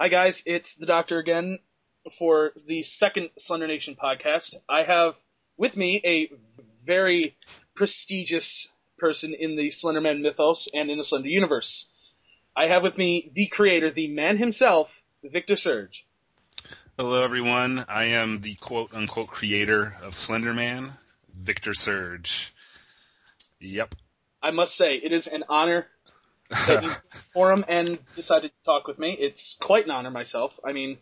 Hi guys, it's the Doctor again for the second Slender Nation podcast. I have with me a very prestigious person in the Slenderman mythos and in the Slender universe. I have with me the creator, the man himself, Victor Surge. Hello, everyone. I am the quote unquote creator of Slenderman, Victor Surge. Yep. I must say, it is an honor that you forum and decided to talk with me. It's quite an honor myself. I mean,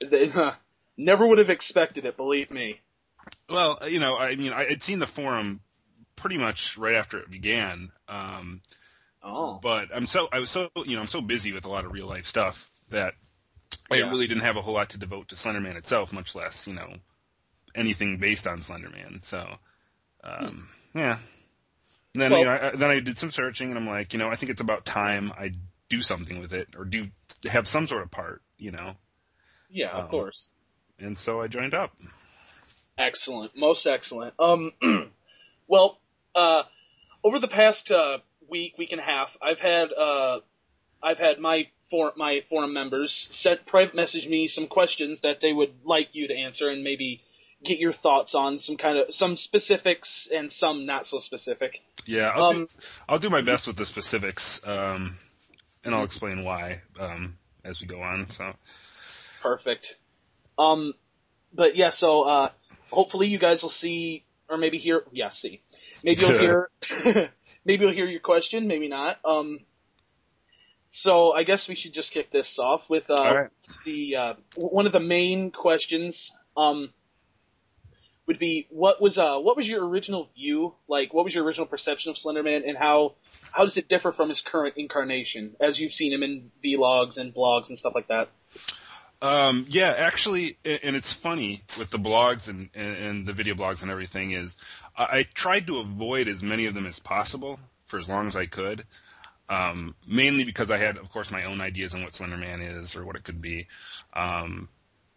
they, uh, never would have expected it, believe me. Well, you know, I mean, I had seen the forum pretty much right after it began. Um, oh. But I'm so, I was so, you know, I'm so busy with a lot of real life stuff that I really didn't have a whole lot to devote to Slenderman itself, much less, you know, anything based on Slenderman. So, um, yeah. And then, Well- you know, I, then I did some searching and I'm like, you know, I think it's about time I do something with it or do have some sort of part, you know. Yeah, of Um, course. And so I joined up. Excellent, most excellent. Um, well, uh, over the past uh, week, week and a half, I've had uh, I've had my for my forum members sent private message me some questions that they would like you to answer and maybe get your thoughts on some kind of some specifics and some not so specific. Yeah, I'll, Um, do, I'll do my best with the specifics, um, and I'll explain why um, as we go on. So, Perfect. Um, but yeah, so uh, hopefully you guys will see, or maybe hear. Yeah, see. Maybe you'll hear. maybe you'll hear your question. Maybe not. Um. So I guess we should just kick this off with uh, right. the uh, one of the main questions. Um. Would be what was uh what was your original view like what was your original perception of Slenderman and how how does it differ from his current incarnation as you've seen him in vlogs and blogs and stuff like that? Um, yeah, actually, and it's funny with the blogs and, and, the video blogs and everything is I, I tried to avoid as many of them as possible for as long as I could. Um, mainly because I had, of course, my own ideas on what Slenderman is or what it could be. Um,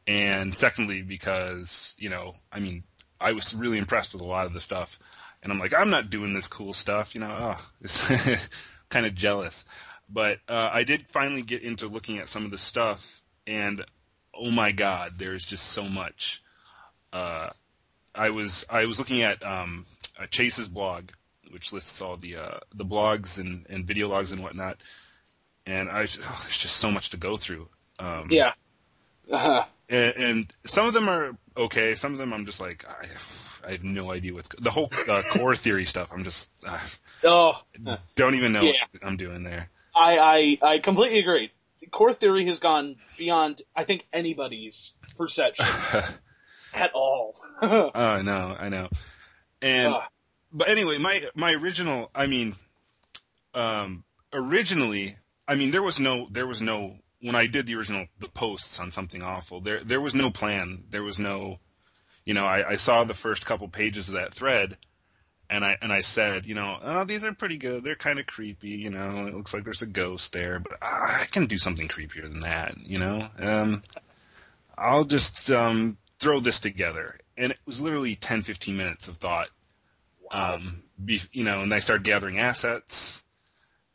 and secondly, because, you know, I mean, I was really impressed with a lot of the stuff. And I'm like, I'm not doing this cool stuff, you know, oh, it's kind of jealous. But uh, I did finally get into looking at some of the stuff, and oh my god, there's just so much. Uh, I was I was looking at um, uh, Chase's blog, which lists all the uh, the blogs and, and video logs and whatnot, and I was, oh, there's just so much to go through. Um, Yeah. Uh, and, and some of them are okay. Some of them I'm just like I have, I have no idea what's the whole uh, core theory stuff. I'm just uh, oh, don't even know Yeah. what I'm doing there. I, I I completely agree. Core theory has gone beyond I think anybody's perception at all. Oh, I know, I know. And Ugh. but anyway, my my original, I mean, um, originally, I mean, there was no, there was no when I did the original the posts on something awful. There there was no plan. There was no, you know, I, I saw the first couple pages of that thread. And I and I said, you know, oh, these are pretty good. They're kind of creepy, you know. It looks like there's a ghost there, but I can do something creepier than that, you know. Um, I'll just um, throw this together. And it was literally 10, 15 minutes of thought. Um, be, you know, and I started gathering assets,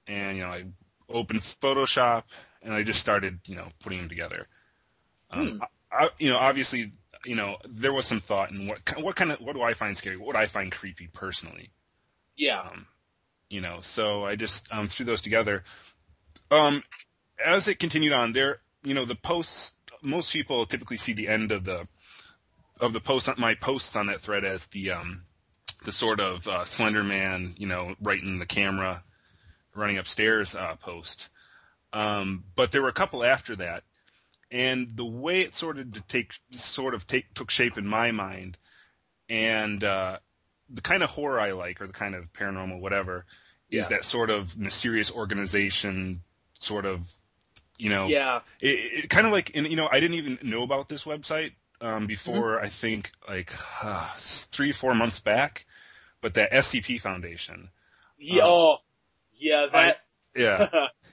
and you know, I opened Photoshop, and I just started, you know, putting them together. Um, I, I- you know, obviously, you know, there was some thought in what what kind of what do I find scary? What do I find creepy personally? yeah. Um, you know, so I just um, threw those together. Um, as it continued on, there, you know, the posts. Most people typically see the end of the of the post my posts on that thread as the um, the sort of uh, Slender Man, you know, right in the camera, running upstairs uh, post. Um, but there were a couple after that, and the way it sort of to take sort of take took shape in my mind, and uh, the kind of horror I like, or the kind of paranormal whatever, is Yeah. that sort of mysterious organization, sort of, you know, Yeah. it, it kind of like, and you know, I didn't even know about this website um, before I think like uh, three, four months back, but that SCP Foundation, Yeah. Um, oh, yeah. That. yeah,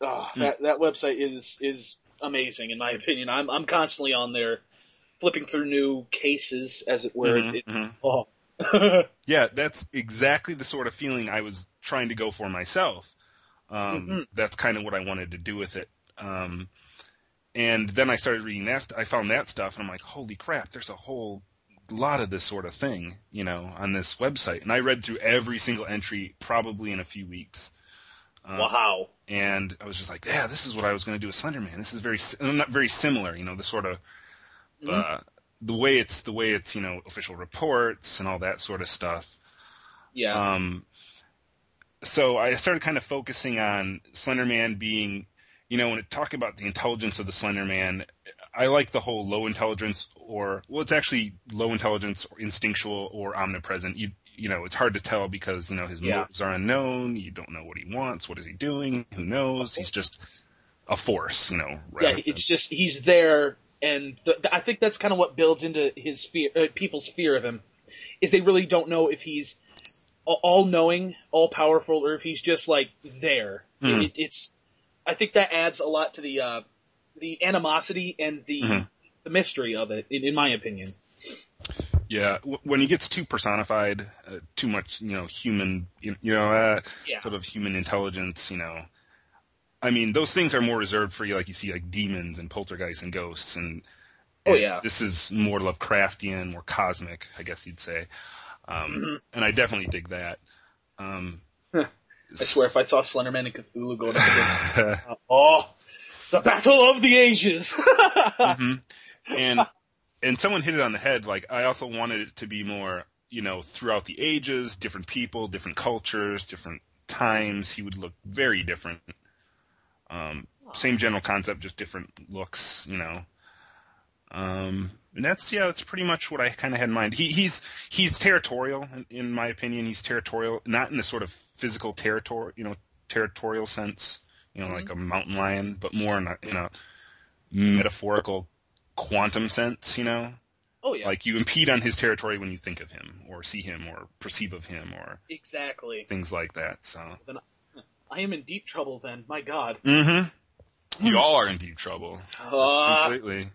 oh, Hmm. that that website is is amazing in my opinion. I'm I'm constantly on there, flipping through new cases, as it were. Mhm, it's mhm. oh. yeah, that's exactly the sort of feeling I was trying to go for myself. Um, Mhm. That's kind of what I wanted to do with it. Um, and then I started reading that. St- I found that stuff, and I'm like, holy crap! There's a whole lot of this sort of thing, you know, on this website. And I read through every single entry probably in a few weeks. Um, wow. And I was just like, yeah, this is what I was going to do with Slenderman. This is very, not very similar, you know, the sort of, mm-hmm. uh, the way it's, the way it's, you know, official reports and all that sort of stuff. Yeah. Um, so I started kind of focusing on Slenderman being, you know, when it talk about the intelligence of the Slenderman, I like the whole low intelligence or well, it's actually low intelligence or instinctual or omnipresent. You you know, it's hard to tell because you know his yeah. motives are unknown. You don't know what he wants. What is he doing? Who knows? He's just a force. You know. Yeah, it's just he's there, and th- I think that's kind of what builds into his fear, uh, people's fear of him, is they really don't know if he's all knowing, all powerful, or if he's just like there. Mm-hmm. It, it's, I think that adds a lot to the uh, the animosity and the mm-hmm. the mystery of it, in, in my opinion. Yeah, when he gets too personified, uh, too much, you know, human, you, know, uh, yeah. sort of human intelligence, you know. I mean, those things are more reserved for you, like you see, like demons and poltergeists and ghosts, and, oh yeah, this is more Lovecraftian, more cosmic, I guess you'd say. Um, mm-hmm. and I definitely dig that. Um, I swear, if I saw Slenderman and Cthulhu going up oh, the battle of the ages. mm-hmm. And and someone hit it on the head. Like I also wanted it to be more, you know, throughout the ages, different people, different cultures, different times. He would look very different. Um, same general concept, just different looks, you know. Um, and that's yeah, that's pretty much what I kind of had in mind. He he's he's territorial, in, in, my opinion. He's territorial, not in a sort of physical territory, you know, territorial sense, you know, mm-hmm. like a mountain lion, but more in a, in a metaphorical quantum sense, you know? Oh yeah. Like you impede on his territory when you think of him or see him or perceive of him or exactly things like that. So then I am in deep trouble. Then my God. Mm-hmm. You all are in deep trouble. Uh, completely.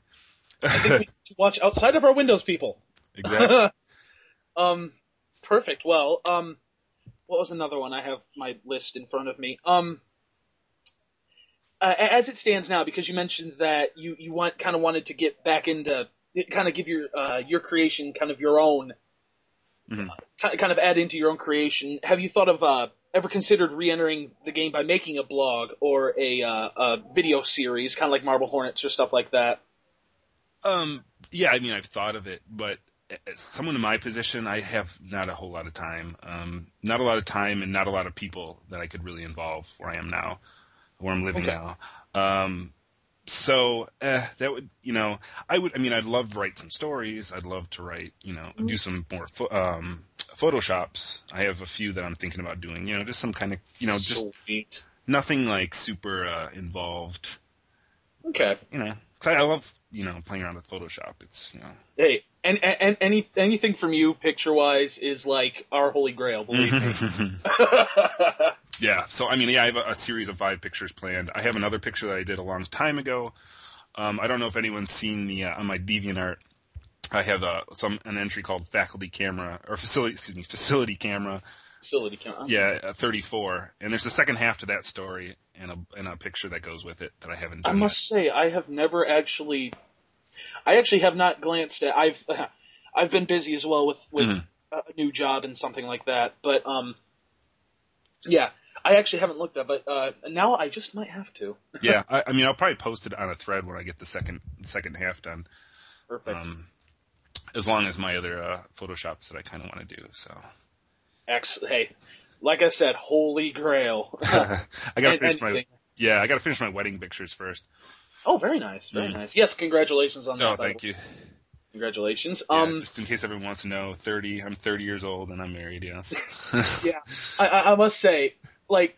I think we need to watch outside of our windows, people. Exactly. um, perfect. Well, um, what was another one? I have my list in front of me. Um, uh, as it stands now, because you mentioned that you you want kind of wanted to get back into kind of give your uh, your creation kind of your own, mm-hmm. uh, kind of add into your own creation. Have you thought of uh, ever considered re-entering the game by making a blog or a, uh, a video series, kind of like Marble Hornets or stuff like that? Um, yeah, I mean, I've thought of it, but as someone in my position, I have not a whole lot of time. Um, not a lot of time and not a lot of people that I could really involve where I am now where I'm living okay. now. Um, so eh, that would, you know, I would. I mean, I'd love to write some stories. I'd love to write, you know, do some more fo- um, photoshops. I have a few that I'm thinking about doing. You know, just some kind of, you know, just nothing like super uh, involved. Okay. You know, cause I, I love, you know, playing around with Photoshop. It's, you know. Hey, and, and any anything from you picture wise is like our holy grail. Believe me. yeah. So I mean, yeah, I have a, a, series of five pictures planned. I have another picture that I did a long time ago. Um, I don't know if anyone's seen the uh, on my DeviantArt. I have a some an entry called faculty camera or facility excuse me facility camera. Facility camera. Yeah, 34. And there's a second half to that story and a and a picture that goes with it that I haven't. I must yet. say, I have never actually I actually have not glanced at. I've I've been busy as well with with mm-hmm. a new job and something like that. But um, yeah, I actually haven't looked at. But uh, now I just might have to. yeah, I, I, mean, I'll probably post it on a thread when I get the second second half done. Perfect. Um, as long as my other uh, photoshops that I kind of want to do. So. Ex- hey, like I said, holy grail. I gotta finish my yeah, I gotta finish my wedding pictures first. Oh, very nice, very mm. nice. Yes, congratulations on that. Oh, thank you. Congratulations. Yeah, um, just in case everyone wants to know, thirty. I'm thirty years old and I'm married. Yes. yeah, I, I must say, like,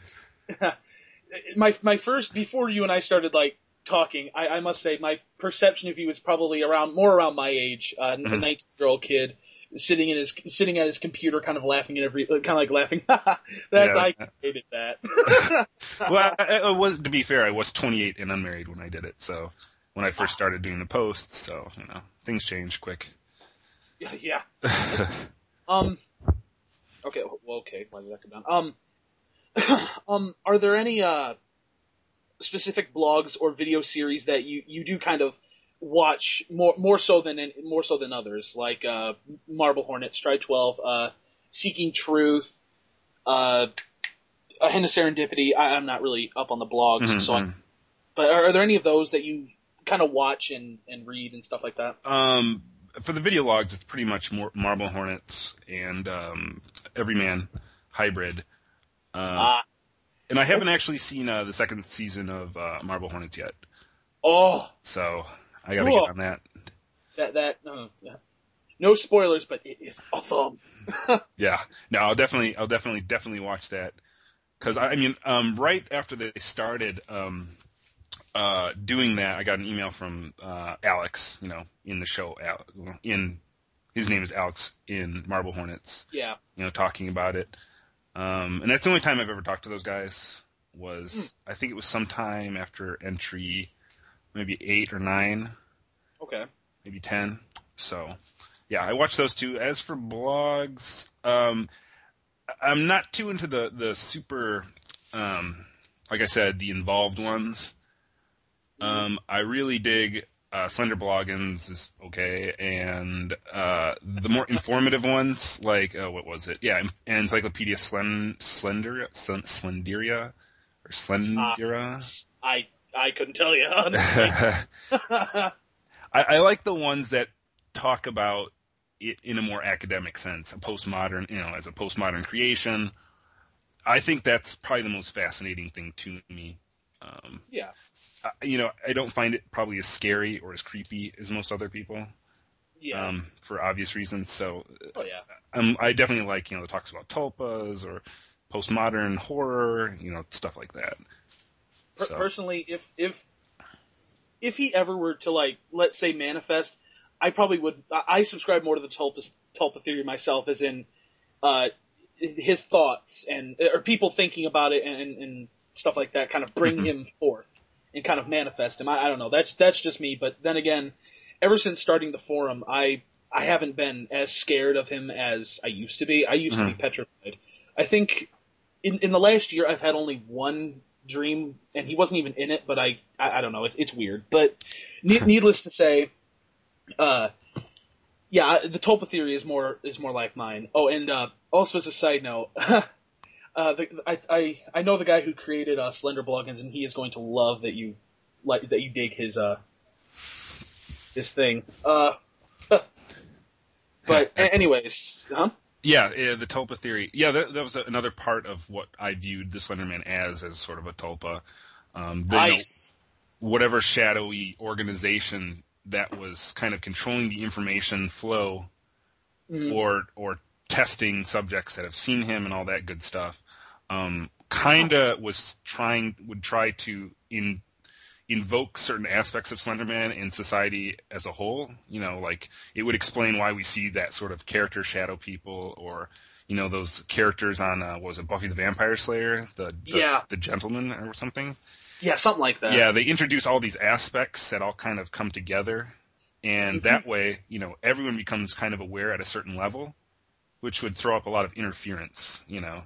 my my first before you and I started like talking, I, I must say my perception of you is probably around more around my age, uh, mm-hmm. a nineteen year old kid sitting in his sitting at his computer, kind of laughing at every, kind of like laughing. that yeah. I hated that. well, I, I was to be fair, I was 28 and unmarried when I did it. So when I first started doing the posts, so you know things change quick. Yeah. yeah. um. Okay. Well. Okay. Why did that come down? Um. um. Are there any uh specific blogs or video series that you you do kind of watch more more so than more so than others, like uh, Marble Hornet, Tribe Twelve, uh, Seeking Truth, uh, a Hint of Serendipity. I, am not really up on the blogs, Mhm, so I, mhm. but are, are there any of those that you kind of watch and and read and stuff like that? Um, for the video logs, it's pretty much more Marble Hornets and um, Everyman Hybrid. Um, Ah, and I haven't actually seen uh, the second season of uh, Marble Hornets yet, oh, so I got to Cool. get on that. that that uh, yeah. no spoilers, but it is awesome. Yeah, no, I'll definitely, I'll definitely, definitely watch that because I, I mean, um, right after they started um, uh, doing that, I got an email from uh, Alex, you know, in the show, Al- in his name is Alex in Marble Hornets, Yeah, you know, talking about it. Um, and that's the only time I've ever talked to those guys. Was I think it was sometime after entry, maybe eight or nine, okay. maybe 10. So, yeah, I watch those two. As for blogs, um, I'm not too into the, the super, um, like I said, the involved ones. Um, I really dig, uh, Slender Bloggins is okay, and, uh, the more informative ones, like, uh, what was it? Yeah, Encyclopedia Slen, Slender, Slenderia, or Slendera. I I couldn't tell you. honestly. I, I like the ones that talk about it in a more academic sense, a postmodern, you know, as a postmodern creation. I think that's probably the most fascinating thing to me. Um, yeah, I, you know, I don't find it probably as scary or as creepy as most other people, yeah. um, for obvious reasons. So, oh yeah. um, I definitely like, you know, the talks about tulpas or postmodern horror, you know, stuff like that. Per- So- Personally, if if if he ever were to like, let's say, manifest, I probably would. I subscribe more to the Tulpa Tulpa theory myself, as in uh, his thoughts and or people thinking about it and, and stuff like that, kind of bring Mhm. him forth and kind of manifest him. I, I don't know. That's that's just me. But then again, ever since starting the forum, I I haven't been as scared of him as I used to be. I used to be petrified. I think in in the last year I've had only one dream, and he wasn't even in it. But I I, I don't know. It's it's weird. But ne- needless to say, uh, yeah, the Tulpa theory is more is more like mine. Oh, and uh, also as a side note. Uh, the, I, I I know the guy who created uh, Slender Bloggins, and he is going to love that you like that you dig his uh his thing. Uh, but anyways, huh? Yeah, yeah, the tulpa theory. Yeah, that, that was another part of what I viewed the Slenderman as, as sort of a tulpa. Um, the, you know, whatever shadowy organization that was kind of controlling the information flow Mhm. or or testing subjects that have seen him and all that good stuff. Um, kinda was trying would try to in invoke certain aspects of Slenderman in society as a whole. You know, like it would explain why we see that sort of character shadow people or you know those characters on uh, what was it Buffy the Vampire Slayer, the the, Yeah. the gentleman or something. Yeah, something like that. Yeah, they introduce all these aspects that all kind of come together, and Mhm. that way, you know, everyone becomes kind of aware at a certain level, which would throw up a lot of interference, you know.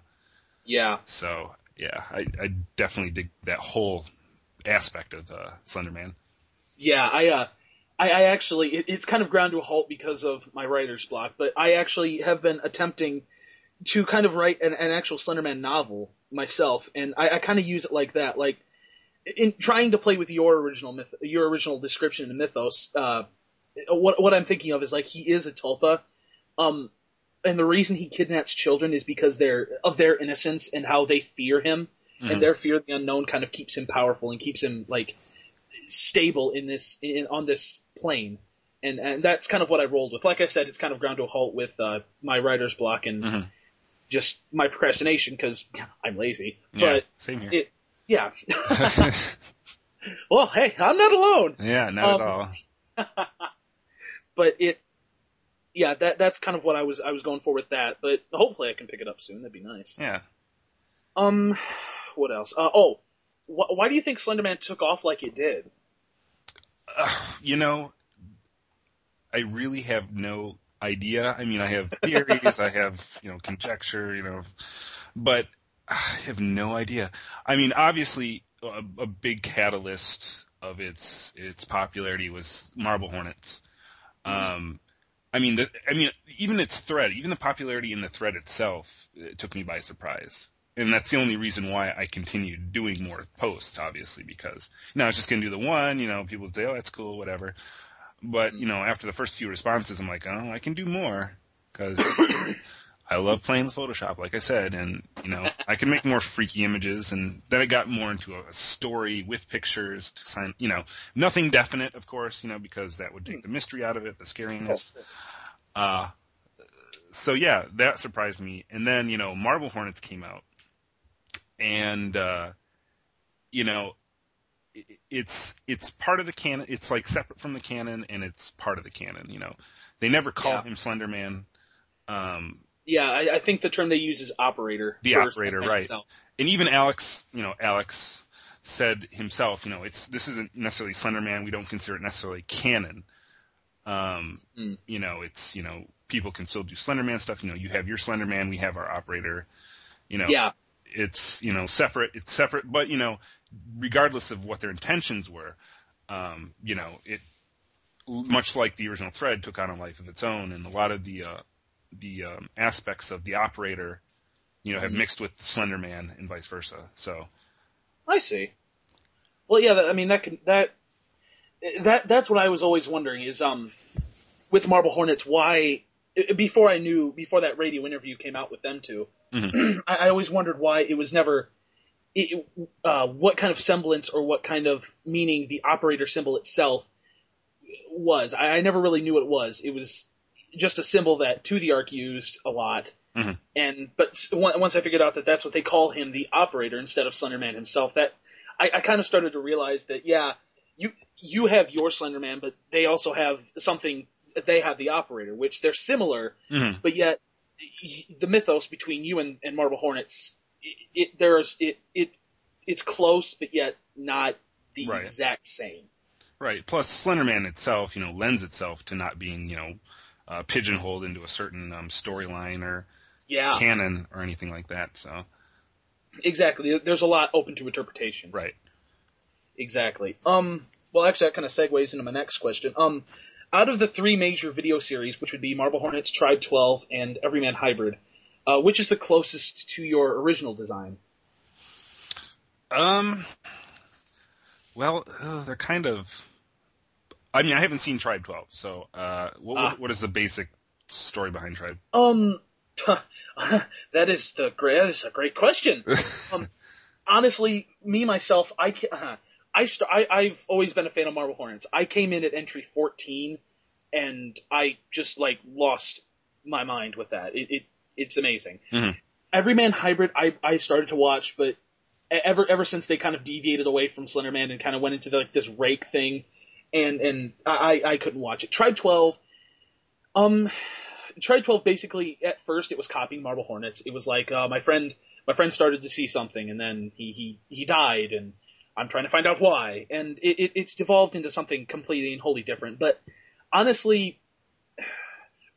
Yeah. So yeah, I, I definitely dig that whole aspect of uh, Slenderman. Yeah, I, uh, I, I actually, it, it's kind of ground to a halt because of my writer's block, but I actually have been attempting to kind of write an, an actual Slenderman novel myself, and I, I kind of use it like that, like, in trying to play with your original myth, your original description and mythos, uh, what, what I'm thinking of is like, he is a tulpa, um, and the reason he kidnaps children is because they're, of their innocence and how they fear him, Mhm. and their fear of the unknown kind of keeps him powerful and keeps him, like, stable in this in, on this plane, and and that's kind of what I rolled with. Like I said, it's kind of ground to a halt with uh, my writer's block and Mhm. just my procrastination because I'm lazy. Yeah, But same here. it, yeah. well, hey, I'm not alone. yeah, not um, at all. But it, yeah, that that's kind of what I was I was going for with that. But hopefully I can pick it up soon. That'd be nice. Yeah. Um, what else? Uh, oh, wh- why do you think Slenderman took off like it did? you know, I really have no idea. I mean, I have theories, I have, you know, conjecture, you know, but I have no idea. I mean, obviously, a, a big catalyst of its its popularity was Marble Hornets. Um, I mean, the, I mean, even its thread, even the popularity in the thread itself, it took me by surprise. And that's the only reason why I continued doing more posts, obviously, because you I was just going to do the one, you know, people would say, oh, that's cool, whatever. But, you know, after the first few responses, I'm like, oh, I can do more because I love playing with Photoshop, like I said, and you know I can make more freaky images, and then I got more into a story with pictures to sign, you know, nothing definite, of course, you know, because that would take the mystery out of it, the scariness. Uh, so yeah, that surprised me, and then you know Marble Hornets came out, and uh, you know it's it's part of the canon. It's like separate from the canon, and it's part of the canon. You know, they never call Yeah. him Slender Man. Um, Yeah, I, I think the term they use is operator. The operator, right. himself. and even Alex, you know, Alex said himself, you know, it's this isn't necessarily Slender Man. We don't consider it necessarily canon. Um, Mm. you know, it's you know, people can still do Slender Man stuff. You know, you have your Slender Man, we have our operator. You know, Yeah, it's you know separate. It's separate, but you know, regardless of what their intentions were, um, you know, it much like the original thread took on a life of its own, and a lot of the uh, the um, aspects of the operator, you know, have Mhm. mixed with Slender Man and vice versa. So I see. Well, yeah, that, I mean that can that that that's what I was always wondering is um with Marble Hornets why before I knew before that radio interview came out with them 2 Mhm. I, I always wondered why it was never it, uh, what kind of semblance or what kind of meaning the operator symbol itself was. I, I never really knew what it was. It was just a symbol that ToTheArk used a lot. Mhm. And but once I figured out that that's what they call him, the operator, instead of Slenderman himself, that I, I kind of started to realize that yeah, you you have your Slenderman, but they also have something. They have the operator, which they're similar, Mhm. but yet the mythos between you and, and Marble Hornets, it, it there's it it it's close, but yet not the Right. exact same. right. Plus, Slenderman itself, you know, lends itself to not being you know uh, pigeonholed into a certain um, storyline or Yeah, canon or anything like that. So exactly. There's a lot open to interpretation. right. Exactly. Um. Well, actually, that kind of segues into my next question. Um, out of the three major video series, which would be Marble Hornets, Tribe 12, and Everyman Hybrid, uh, which is the closest to your original design? Um. Well, uh, they're kind of. I mean, I haven't seen Tribe Twelve, so uh, what, Ah. what what is the basic story behind Tribe? Um, that is the great. That is a great question. um, honestly, me myself, I uh, I, st- I I've always been a fan of Marble Hornets. I came in at entry 14, and I just like lost my mind with that. It, it it's amazing. Mhm. Everyman Hybrid, I I started to watch, but ever ever since they kind of deviated away from Slenderman and kind of went into the, like this rake thing, and and I I couldn't watch it. Tribe 12, um. Tribe 12 basically at first it was copying Marble Hornets. It was like uh, my friend my friend started to see something and then he he he died and I'm trying to find out why and it, it it's devolved into something completely and wholly different. But honestly,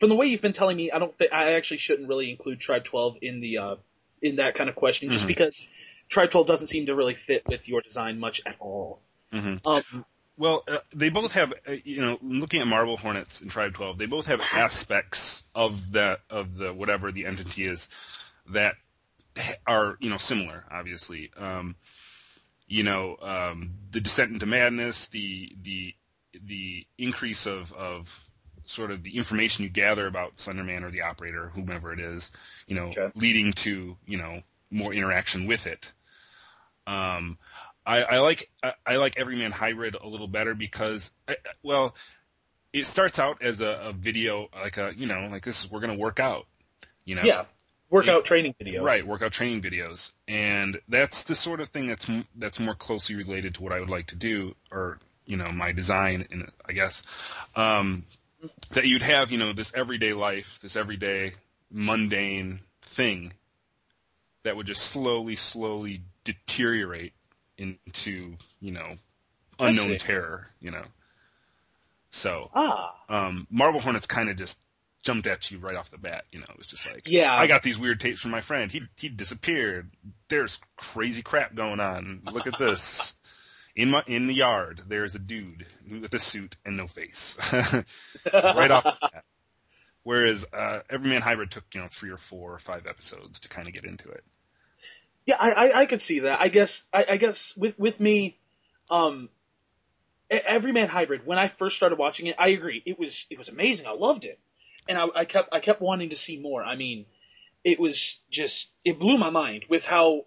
from the way you've been telling me, I don't think I actually shouldn't really include Tribe 12 in the uh in that kind of question just Mhm. because Tribe 12 doesn't seem to really fit with your design much at all. hmm Um, Well, uh, they both have, uh, you know, looking at Marble Hornets and Tribe Twelve, they both have aspects of that of the whatever the entity is that are you know similar. Obviously, um, you know, um, the descent into madness, the the the increase of of sort of the information you gather about Slenderman or the operator, whomever it is, you know, Okay. leading to you know more interaction with it. Um, I, I like I, I like Everyman Hybrid a little better because I, well, it starts out as a, a video like a you know like this is we're gonna work out, you know, yeah, workout training videos. right workout training videos, and that's the sort of thing that's that's more closely related to what I would like to do or you know my design in I guess um, that you'd have you know this everyday life this everyday mundane thing that would just slowly slowly deteriorate into you know unknown terror you know. So Ah, um, marble hornets kind of just jumped at you right off the bat. You know, it was just like, Yeah. I got these weird tapes from my friend. He he disappeared. There's crazy crap going on. Look at this. In my in the yard, there's a dude with a suit and no face, right off the bat. Whereas uh, Everyman Hybrid took you know three or four or five episodes to kind of get into it. Yeah, I, I, I could see that. I guess I, I guess with with me, um, Everyman Hybrid. When I first started watching it, I agree. It was it was amazing. I loved it, and I, I kept I kept wanting to see more. I mean, it was just it blew my mind with how,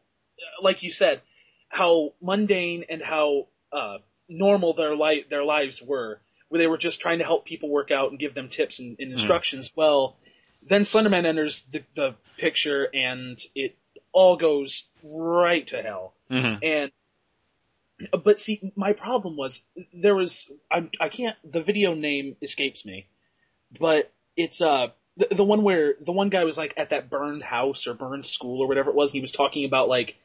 like you said, how mundane and how uh, normal their life their lives were, where they were just trying to help people work out and give them tips and, and instructions. Well, then Slenderman enters the, the picture, and it all goes right to hell. Mm-hmm. And but see, my problem was there was I I can't the video name escapes me, but it's uh the, the one where the one guy was like at that burned house or burned school or whatever it was. And he was talking about like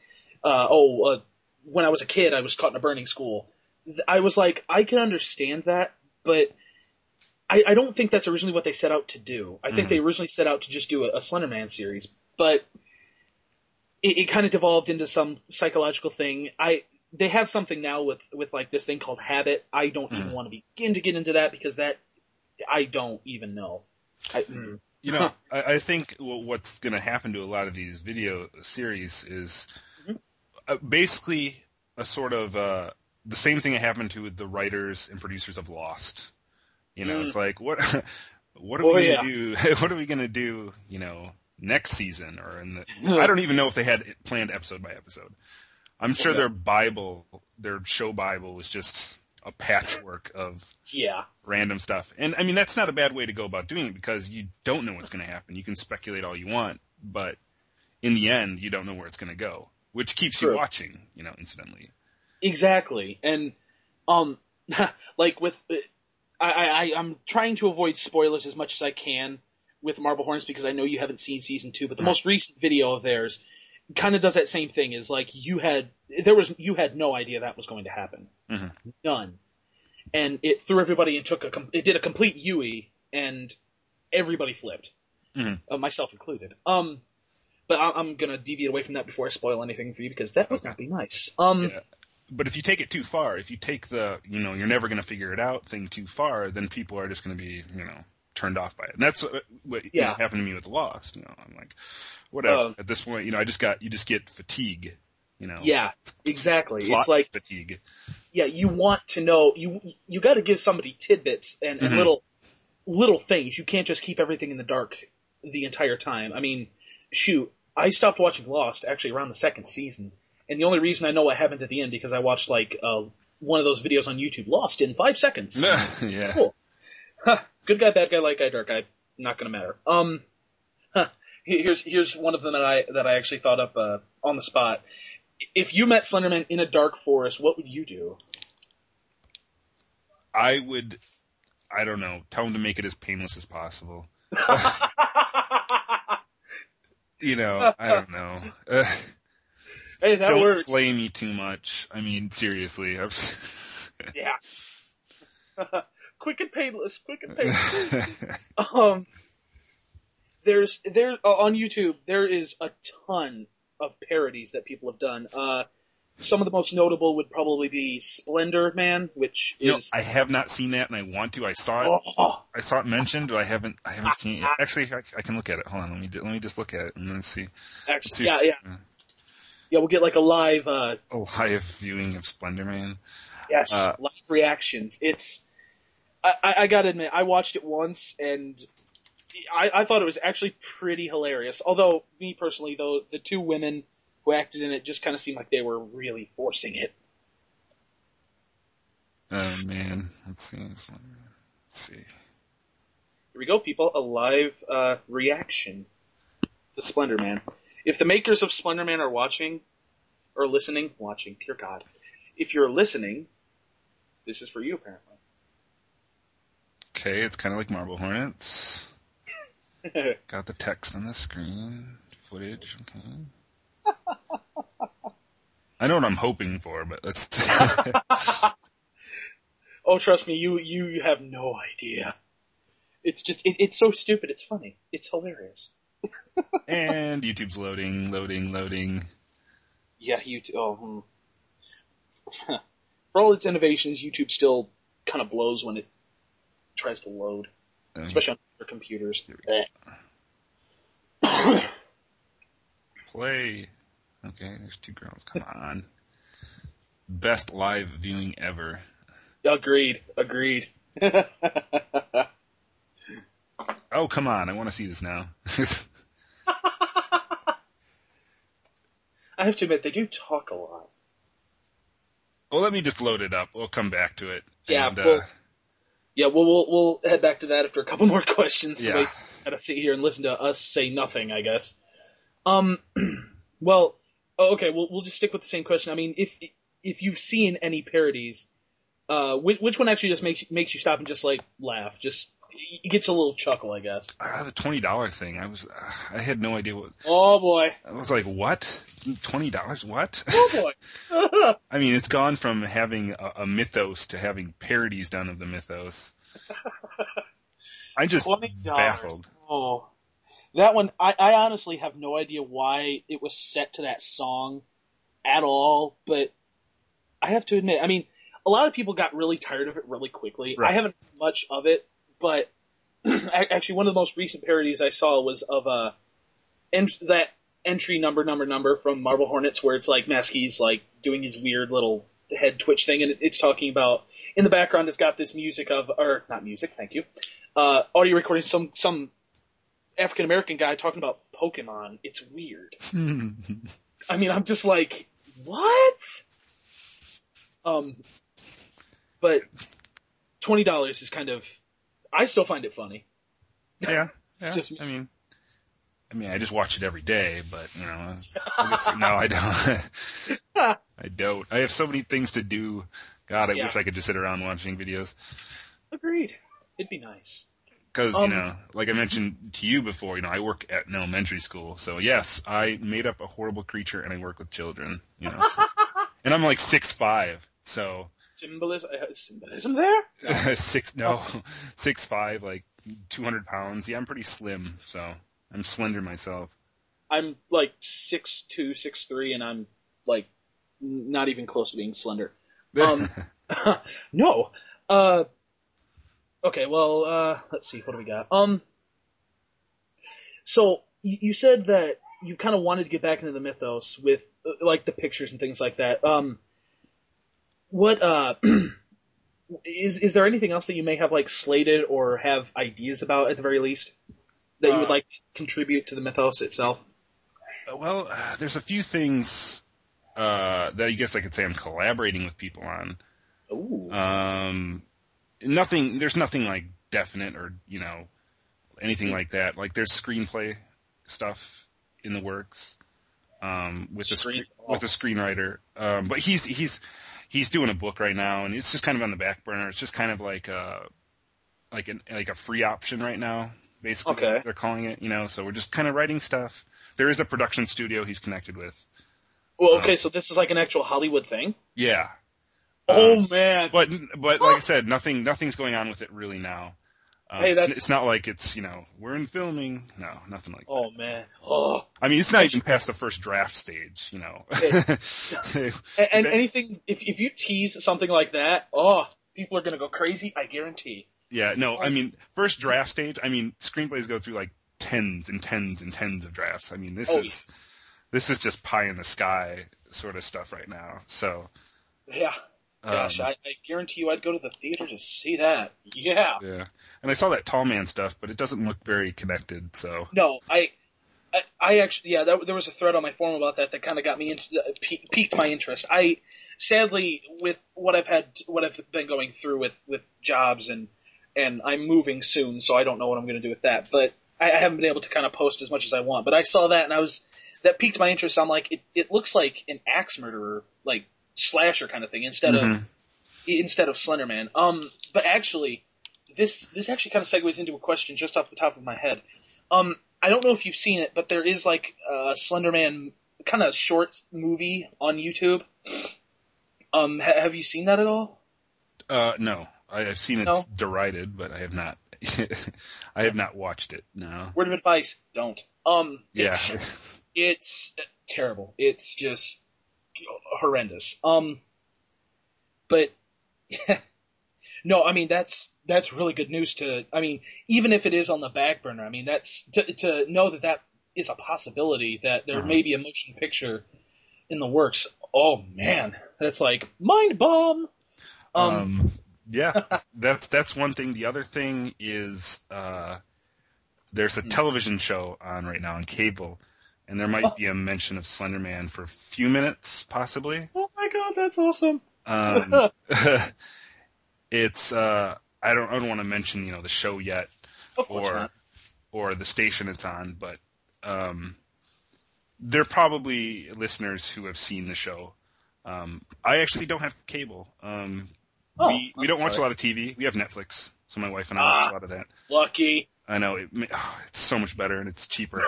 uh oh uh, when I was a kid I was caught in a burning school. I was like I can understand that, but. I, I don't think that's originally what they set out to do. I think Mhm. they originally set out to just do a, a Slenderman series, but it, it kind of devolved into some psychological thing. I they have something now with with like this thing called habit. I don't even Mhm. want to begin to get into that because that I don't even know. I, mm. You know, I, I think what's going to happen to a lot of these video series is Mhm. uh, basically a sort of uh, the same thing that happened to the writers and producers of Lost. You know, Mm. it's like what what are Oh, we going to do? What are we going to do? You know, next season or in the I don't even know if they had planned episode by episode. I'm sure Okay. their Bible, their show Bible, was just a patchwork of yeah, random stuff. And I mean, that's not a bad way to go about doing it because you don't know what's going to happen. You can speculate all you want, but in the end, you don't know where it's going to go, which keeps you watching, you know, incidentally. exactly. And um, like with I, I I- I'm trying to avoid spoilers as much as I can with Marble Hornets because I know you haven't seen season two. But the most recent video of theirs kind of does that same thing. Is like you had there was you had no idea that was going to happen. Mhm. None. And it threw everybody and took a it did a complete Yui and everybody flipped, Mhm. uh, myself included. Um, but I- I'm gonna deviate away from that before I spoil anything for you because that would not be nice. Um, Yeah. But if you take it too far, if you take the, you know, you're never going to figure it out thing too far, then people are just going to be, you know, turned off by it. And that's what, what you know, happened to me with Lost. You know, I'm like, whatever. Um, At this point, you know, I just got, you just get fatigue. You know, yeah, exactly. It's like fatigue. yeah, you want to know you you got to give somebody tidbits and, and Mhm. little little things. You can't just keep everything in the dark the entire time. I mean, shoot, I stopped watching Lost actually around the second season, and the only reason I know what happened at the end because I watched like uh, one of those videos on YouTube, Lost in five seconds. yeah. Cool. Huh. Good guy, bad guy, light guy, dark guy. Not gonna matter. Um, huh. Here's here's one of them that I that I actually thought up uh, on the spot. If you met Slenderman in a dark forest, what would you do? I would, I don't know, tell him to make it as painless as possible. You know, I don't know. Hey, that don't works. flay me too much. I mean, seriously. Yeah. Quick and painless. Quick and painless. um, there's there uh, on YouTube there is a ton of parodies that people have done. Uh, some of the most notable would probably be Splendor Man, which you know, I have not seen that, and I want to. I saw it. oh, I saw it mentioned, but I haven't. I haven't seen it. Actually, I, I can look at it. Hold on. Let me let me just look at it and then see. Actually, see yeah, yeah, yeah. We'll get like a live, uh, A live viewing of Splendor Man. yes, Uh, live reactions. It's, I, I, gotta admit, I watched it once and I, I thought it was actually pretty hilarious. Although, me personally, though, the two women who acted in it just kind of seemed like they were really forcing it. Oh man, let's see. This one. Let's see. Here we go, people. A live uh, reaction to Splendor Man. If the makers of Splendor Man are watching, or listening, watching, dear God. If you're listening, this is for you, apparently. Okay, it's kind of like Marble Hornets. Got the text on the screen. Footage. Okay. I know what I'm hoping for, but let's. oh, trust me, you, you have no idea. It's just it, it's so stupid. It's funny. It's hilarious. and YouTube's loading, loading, loading. Yeah, YouTube. Oh, hmm. for all its innovations, YouTube still kind of blows when it tries to load, especially on computers. Here we go. Play. Okay, there's two girls. Come on. Best live viewing ever. agreed. Agreed. Oh, come on. I want to see this now. I have to admit, they do talk a lot. well, let me just load it up. We'll come back to it. Yeah, And, uh, Yeah, well, we'll we'll head back to that after a couple more questions. So Yeah. gotta sit here and listen to us say nothing, I guess. Um, well, oh, okay, we'll we'll just stick with the same question. I mean, if if you've seen any parodies, uh, which, which one actually just makes makes you stop and just like laugh? Just it gets a little chuckle, I guess. ah, the twenty dollar thing. I was, uh, I had no idea what. Oh boy, I was like, what? Twenty dollars? What? oh boy. I mean, it's gone from having a, a mythos to having parodies done of the mythos. I'm just $20. baffled. Oh, that one. I, I honestly have no idea why it was set to that song at all. But I have to admit, I mean, a lot of people got really tired of it really quickly. Right. I haven't much of it, but actually, one of the most recent parodies I saw was of uh, and that entry number number number from Marble Hornets, where it's like Masky's like doing his weird little head twitch thing, and it, it's talking about in the background. It's got this music of, or not music, thank you, uh, audio recording some some African American guy talking about Pokemon. It's weird. I mean, I'm just like, what? Um, but twenty dollars is kind of. I still find it funny. yeah, yeah. just- I mean, I mean, I just watch it every day, but you know, I guess, no, I don't. I don't. I have so many things to do. God, I Yeah. wish I could just sit around watching videos. Agreed. It'd be nice. Because Um, you know, like I mentioned to you before, you know, I work at an elementary school, so yes, I made up a horrible creature and I work with children. You know, so- and I'm like six five, so Symbolism, uh, symbolism there? six no, six five, like two hundred pounds. Yeah, I'm pretty slim, so I'm slender myself. I'm like six two, six three, and I'm like not even close to being slender. Um, no. Uh, okay. Well, uh, let's see. What do we got? Um. So you, you said that you kind of wanted to get back into the mythos with uh, like the pictures and things like that. Um. What uh. Is is there anything else that you may have like slated or have ideas about at the very least that you would like to contribute to the mythos itself? well, uh, there's a few things uh, that I guess I could say I'm collaborating with people on. Ooh. Um, nothing. There's nothing like definite or you know anything like that. Like there's screenplay stuff in the works um, with the Screen- screen, with the screenwriter. Um, but he's he's he's doing a book right now, and it's just kind of on the back burner. It's just kind of like a like an like a free option right now. Basically, Okay. they're calling it. You know, so we're just kind of writing stuff. There is a production studio he's connected with. well, um, okay, so this is like an actual Hollywood thing. Yeah, Oh Um, man. but but like I said, nothing nothing's going on with it really now. Um, Hey, it's, that's- it's not like it's you know we're in filming. No, nothing like. that. Oh man. Oh. I mean, it's not even past the first draft stage. You know. And, and anything if if you tease something like that, oh, people are gonna go crazy. I guarantee. Yeah, no. I mean, first draft stage. I mean, screenplays go through like tens and tens and tens of drafts. I mean, this Oh, is this is just pie in the sky sort of stuff right now. So. Yeah. Gosh, um, I, I guarantee you, I'd go to the theater to see that. Yeah. yeah, and I saw that tall man stuff, but it doesn't look very connected. So No, I. I, I actually, yeah, that, there was a thread on my forum about that that kind of got me into, uh, piqued, piqued my interest. I, sadly, with what I've had, what I've been going through with, with jobs and, and I'm moving soon, so I don't know what I'm going to do with that. But I, I haven't been able to kind of post as much as I want. But I saw that and I was, that piqued my interest. I'm like, it, it looks like an axe murderer, like slasher kind of thing instead of Mhm. instead of Slenderman. Um, but actually, this this actually kind of segues into a question just off the top of my head. Um, I don't know if you've seen it, but there is like a Slenderman kind of short movie on YouTube. Um, ha- have you seen that at all? Uh, no, I, I've seen it No? derided, but I have not I have not watched it. No. Word of advice: don't. Um, Yeah. it's, it's terrible. It's just horrendous. Um, but no, I mean that's that's really good news to. I mean, even if it is on the back burner, I mean that's to to know that that is a possibility that there Uh-huh. may be a motion picture in the works. Oh man, that's like mind bomb. Um, Um, yeah, that's that's one thing. The other thing is uh, there's a Hmm. television show on right now on cable, and there might Oh. be a mention of Slender Man for a few minutes, possibly. oh my god, that's awesome. Um, it's uh, I don't I don't want to mention you know the show yet or not. or the station it's on, but um, there are probably listeners who have seen the show. Um, I actually don't have cable. Um, Oh, we we don't watch a lot of TV. We have Netflix, so my wife and I Ah. watch a lot of that. Lucky. I know it, oh, it's so much better and it's cheaper.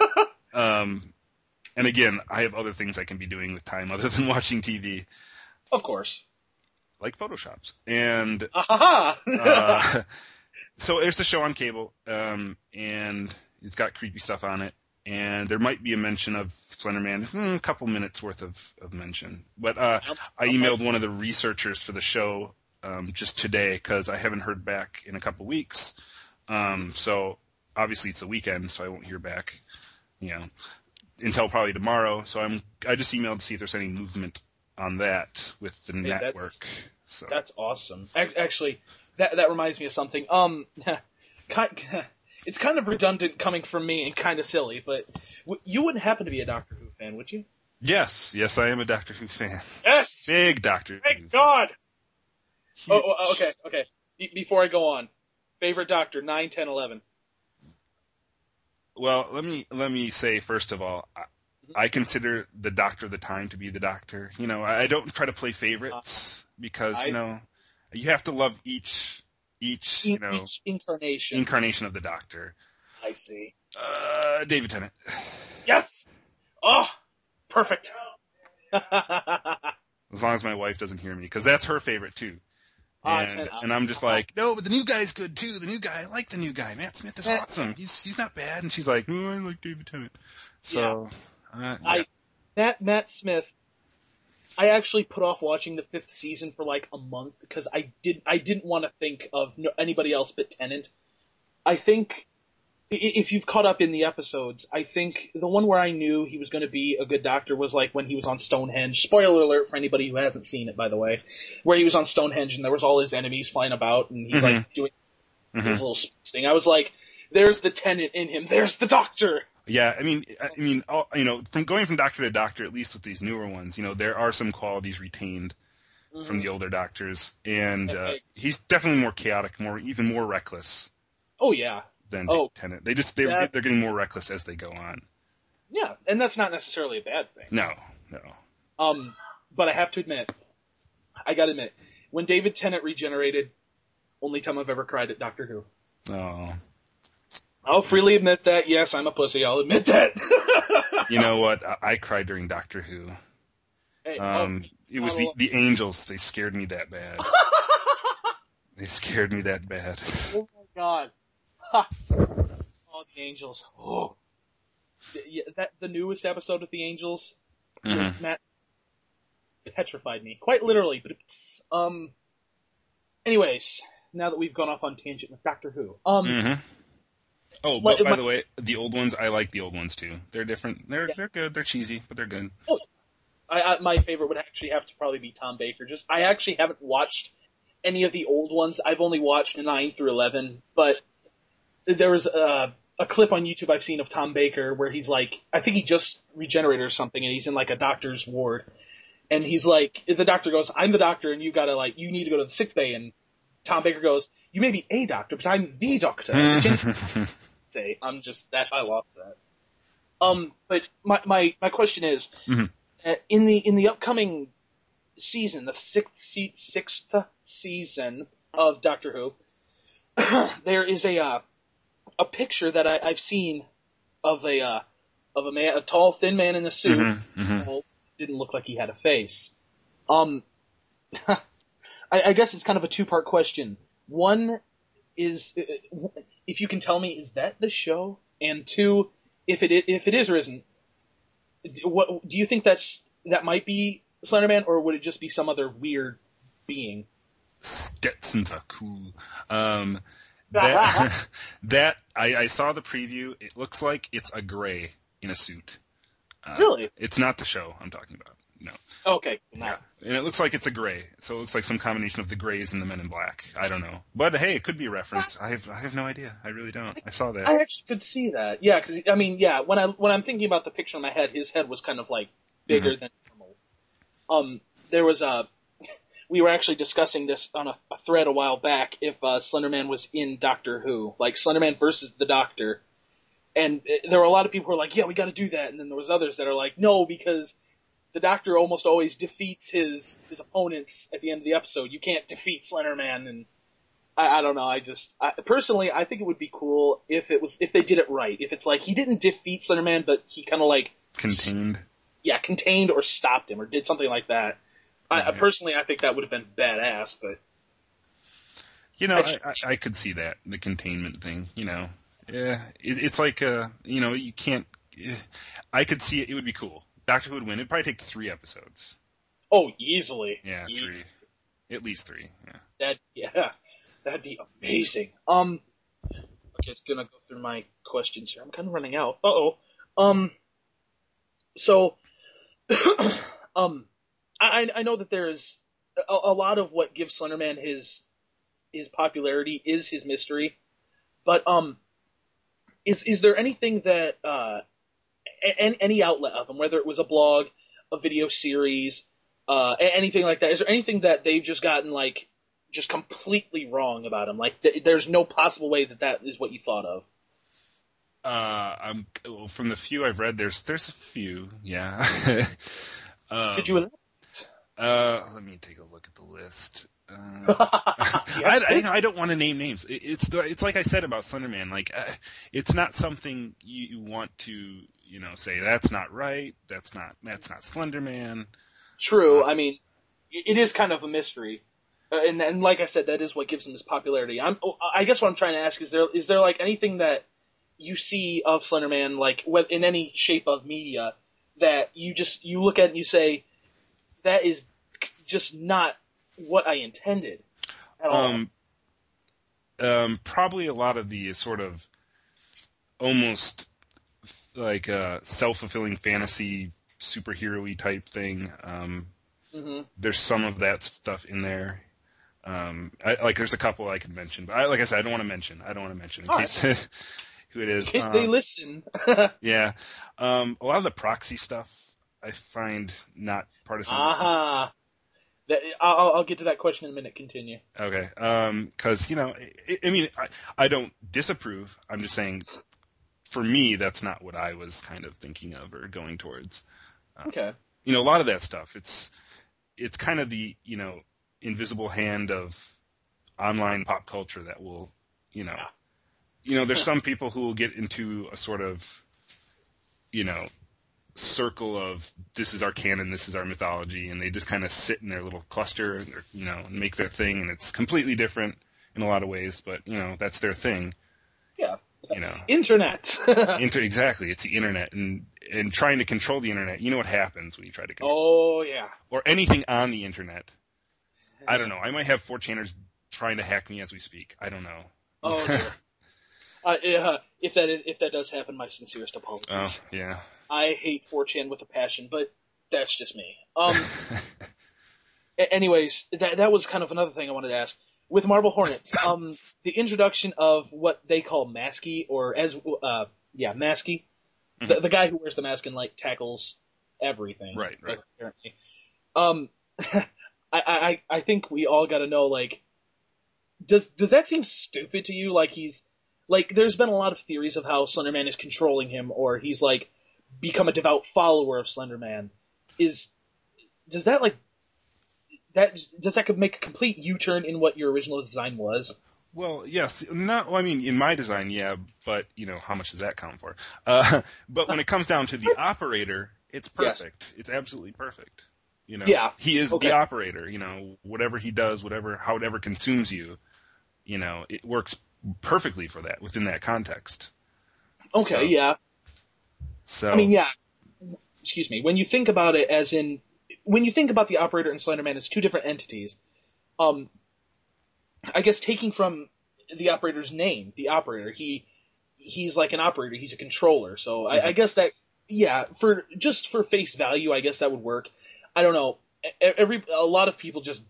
um, and again, I have other things I can be doing with time other than watching TV, Of course. like Photoshops. And Ahaha. uh, so there's the show on cable, um, and it's got creepy stuff on it. And there might be a mention of Slenderman, hmm, a couple minutes worth of, of mention. But uh, I emailed one of the researchers for the show um, just today because I haven't heard back in a couple weeks. Um, so obviously it's the weekend, so I won't hear back, you know, until probably tomorrow. So I'm I just emailed to see if there's any movement on that with the Hey, that's- network. So That's awesome. Actually, that that reminds me of something. Um, kind, it's kind of redundant coming from me and kind of silly, but w- you wouldn't happen to be a Doctor Who fan, would you? yes, yes, I am a Doctor Who fan. Yes. Big Doctor Who. Thank fan. God. Oh, oh, okay, okay. Be- before I go on, favorite Doctor nine, ten, eleven. Well, let me let me say first of all, I, Mm-hmm. I consider the Doctor of the time to be the Doctor. You know, I, I don't try to play favorites because I- you know you have to love each each you know Each incarnation. incarnation of the Doctor. I see. Uh, David Tennant. Yes. Oh, perfect. As long as my wife doesn't hear me, because that's her favorite too. Ah, And, and I'm just like, no, but the new guy's good too. The new guy, I like the new guy. Matt Smith is awesome. He's he's not bad. And she's like, oh, I like David Tennant. So, uh, I. Matt Matt Smith. I actually put off watching the fifth season for like a month because I did I didn't want to think of no, anybody else but Tennant. I think if you've caught up in the episodes, I think the one where I knew he was going to be a good doctor was like when he was on Stonehenge. Spoiler alert for anybody who hasn't seen it, by the way, where he was on Stonehenge and there was all his enemies flying about and he's like doing Mhm. his little thing. I was like, "There's the Tennant in him. There's the Doctor." Yeah, I mean, I mean, you know, from going from doctor to doctor, at least with these newer ones, you know, there are some qualities retained from the older doctors, and uh, he's definitely more chaotic, more even more reckless Oh yeah, than Oh. Tennant. They just they're That- they're getting more reckless as they go on. yeah, and that's not necessarily a bad thing. No, no. Um, but I have to admit, I gotta admit, when David Tennant regenerated, only time I've ever cried at Doctor Who. Oh, I'll freely admit that. Yes, I'm a pussy. I'll admit that. you know what? I, I cried during Doctor Who. Hey, Um, it was the oh. the angels. They scared me that bad. they scared me that bad. oh, oh my god. Ha. Oh, the angels. Oh. The- that the newest episode of the angels, Mhm. Matt petrified me, quite literally. But it's, um. Anyways, now that we've gone off on tangent with Doctor Who, um, hmm Oh, What- but by what- the way, the old ones I like the old ones too. They're different. They're Yeah. they're good. They're cheesy, but they're good. Oh, I, I my favorite would actually have to probably be Tom Baker. Just I actually haven't watched any of the old ones. I've only watched nine through eleven, but there was a a clip on YouTube I've seen of Tom Baker where he's like, I think he just regenerated or something, and he's in like a doctor's ward, and he's like, the doctor goes, "I'm the doctor, and you gotta like, you need to go to the sick bay," and Tom Baker goes, "You may be a doctor, but I'm the doctor." I'm just that I lost that. Um, but my my my question is, Mhm. uh, in the in the upcoming season, the sixth se- sixth season of Doctor Who, there is a uh, a picture that I, I've seen of a uh, of a man, a tall, thin man in a suit. Mhm, mhm. Well, didn't look like he had a face. Um, I, I guess it's kind of a two part question. One, is uh, if you can tell me, is that the show? And two, if it if it is or isn't, what do you think that's that might be Slenderman, or would it just be some other weird being? Stetsons are cool. Um, that that I, I saw the preview. It looks like it's a gray in a suit. Uh, Really? It's not the show I'm talking about. No. Okay, Yeah. And it looks like it's a gray. So it looks like some combination of the grays and the men in black. I don't know. But hey, it could be a reference. I have I have no idea. I really don't. I saw that. I actually could see that. Yeah, because I mean, yeah, when I when I'm thinking about the picture in my head, his head was kind of like bigger Mm-hmm. than normal. Um, there was a. We were actually discussing this on a, a thread a while back. If uh, Slenderman was in Doctor Who, like Slenderman versus the Doctor, and uh, there were a lot of people who were like, "Yeah, we got to do that," and then there was others that are like, "No, because the Doctor almost always defeats his his opponents at the end of the episode. You can't defeat Slenderman." And I, I don't know. I just I, personally, I think it would be cool if it was if they did it right. If it's like he didn't defeat Slenderman, but he kind of like Contained. yeah contained or stopped him or did something like that. I, I personally, I think that would have been badass. But You know, I, I, I could see that the containment thing. You know, yeah, it, it's like uh, you know, you can't. eh, I could see it. It would be cool. Doctor Who would win. It'd probably take three episodes. oh, easily, Yeah, Ye- three, at least three. Yeah. That yeah, that'd be amazing. Um, okay, it's gonna go through my questions here. I'm kind of running out. Uh oh. Um, so, um, I I know that there's a, a lot of what gives Slenderman his his popularity is his mystery, but um, is is there anything that uh, any any outlet of them, whether it was a blog, a video series, uh, anything like that? Is there anything that they've just gotten like just completely wrong about him? Like th- there's no possible way that that is what you thought of. Uh, I'm well, from the few I've read. There's there's a few. Yeah. um, Could you? Uh, let me take a look at the list. Uh, I, I, I don't want to name names. It, it's the, it's like I said about Slenderman. Like, uh, it's not something you, you want to, you know, say that's not right. That's not that's not Slenderman. True. I mean, it is kind of a mystery, uh, and and like I said, that is what gives him his popularity. I'm. oh, I guess what I'm trying to ask is there is there like anything that you see of Slenderman, like in any shape of media, that you just you look at and you say that is just not what I intended at all. Um, um, probably a lot of the sort of almost like uh, self fulfilling fantasy superhero-y type thing. Um, hmm there's some of that stuff in there. Um, I, like there's a couple I could mention, but I, like I said, I don't want to mention. I don't want to mention in All case who it is. In case Um, they listen. yeah, um, a lot of the proxy stuff I find not partisan. Aha. That, I'll, I'll get to that question in a minute. Continue. Okay, because you know, I, I mean, I, I don't disapprove. I'm just saying, for me, that's not what I was kind of thinking of or going towards. Um, okay. you know, a lot of that stuff. It's it's kind of the you know invisible hand of online pop culture that will you know Yeah. you know there's some people who will get into a sort of you know circle of this is our canon, this is our mythology, and they just kind of sit in their little cluster, and you know, and make their thing, and it's completely different in a lot of ways, but you know that's their thing, Yeah. You know. Internet. Inter- exactly, it's the internet, and and trying to control the internet. You know what happens when you try to control oh yeah. or anything on the internet. I don't know. I might have 4chaners trying to hack me as we speak. I don't know. Oh. uh, if that is, if that does happen, my sincerest apologies. Oh, yeah. I hate 4chan with a passion, but that's just me. Um. anyways, that that was kind of another thing I wanted to ask with Marble Hornets. Um, the introduction of what they call Masky, or as uh, yeah, Masky, the, the guy who wears the mask and like tackles everything. Right, right. Apparently, um, I, I I think we all got to know like, does does that seem stupid to you? Like he's like, there's been a lot of theories of how Slenderman is controlling him, or he's like become a devout follower of Slenderman. Is does that like that does that could make a complete U-turn in what your original design was? Well, yes. Not. Well, I mean, in my design, yeah. But you know, how much does that count for? Uh, but when it comes down to the operator, it's Yes. perfect. It's absolutely perfect. You know. Yeah. He is Okay. the operator. You know, whatever he does, whatever, however consumes you, you know, it works perfectly for that within that context. Okay, So- yeah. So I mean, yeah. Excuse me. When you think about it, as in, when you think about the operator and Slenderman as two different entities, um, I guess taking from the operator's name, the operator, he he's like an operator. He's a controller. So I, I guess that, yeah, for just for face value, I guess that would work. I don't know. Every a lot of people just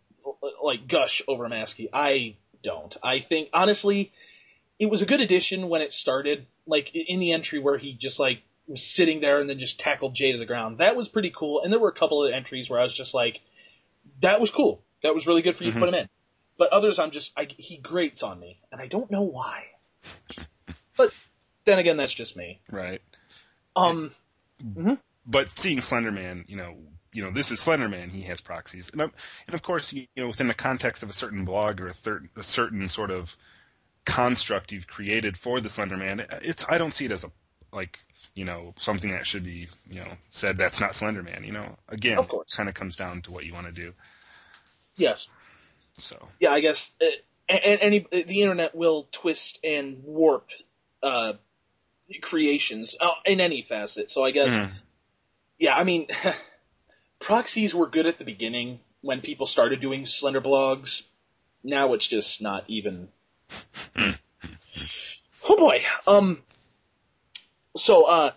like gush over Masky. I don't. I think honestly, it was a good addition when it started. Like in the entry where he just like was sitting there and then just tackled Jay to the ground. That was pretty cool. And there were a couple of entries where I was just like, that was cool. That was really good for you to Mhm. put him in. But others, I'm just, I, he grates on me, and I don't know why. but then again, that's just me. right. Um, but seeing Slenderman, you know, you know, this is Slenderman. He has proxies, and, and of course, you, you know, within the context of a certain blog or a, thir- a certain sort of construct you've created for the Slenderman, it's I don't see it as a like you know something that should be you know said that's not Slenderman. You know, again, Of course. kind of comes down to what you want to do. yes. So Yeah, I guess, uh, and any, the internet will twist and warp, uh, creations uh, in any facet. So I guess, Mhm. yeah, I mean, proxies were good at the beginning when people started doing Slender blogs. Now it's just not even. oh boy. Um. So, uh,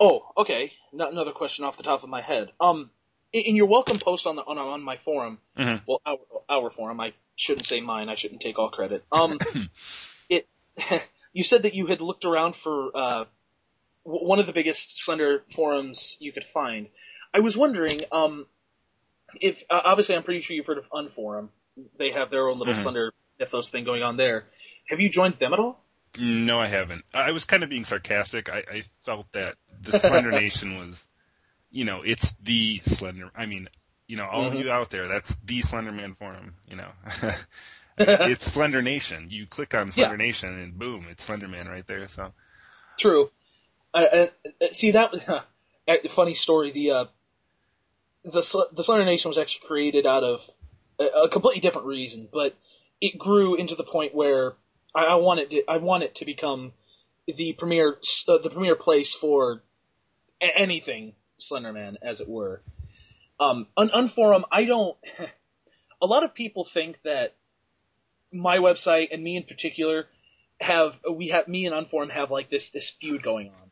oh, okay. Not another question off the top of my head. Um, in, your welcome post on the on, on my forum, Mhm. well, our, our forum. I shouldn't say mine. I shouldn't take all credit. Um, it. You said that you had looked around for uh, w- one of the biggest Slender forums you could find. I was wondering, um, if uh, obviously I'm pretty sure you've heard of Unforum. They have their own little Mhm. Slender mythos thing going on there. Have you joined them at all? No, I haven't. I was kind of being sarcastic. I, I felt that the Slender Nation was, you know, it's the Slender. I mean, you know, all of Mhm. you out there, that's the Slenderman forum. You know, it's Slender Nation. You click on Slender Nation, and boom, it's Slenderman right there. So, True. Uh, uh, see that uh, funny story. The uh, the the Slender Nation was actually created out of a, a completely different reason, but it grew into the point where I, I want it to, I want it to become the premier uh, the premier place for a- anything Slenderman, as it were. Um, on Unforum, I don't. A lot of people think that my website and me in particular have we have me and Unforum have like this this feud going on.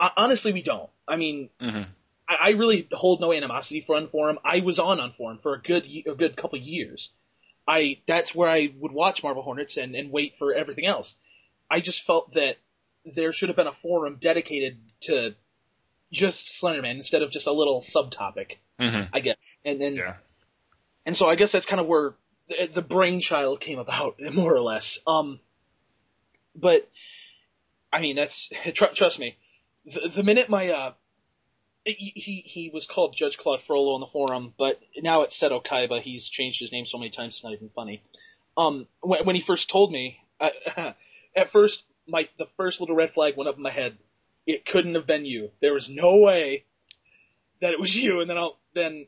Uh, honestly, we don't. I mean, Mhm. I, I really hold no animosity for Unforum. I was on Unforum for a good a good couple years. I that's where I would watch Marble Hornets and and wait for everything else. I just felt that there should have been a forum dedicated to just Slenderman instead of just a little subtopic, Mhm. I guess. And and yeah, and so I guess that's kind of where the, the brainchild came about, more or less. Um, but I mean, that's tr- trust me. The, the minute my uh, he he he was called Judge Claude Frollo on the forum, but now it's Seto Kaiba. He's changed his name so many times it's not even funny. Um, when, when he first told me, I, at first my the first little red flag went up in my head. It couldn't have been you. There was no way that it was you. And then I'll then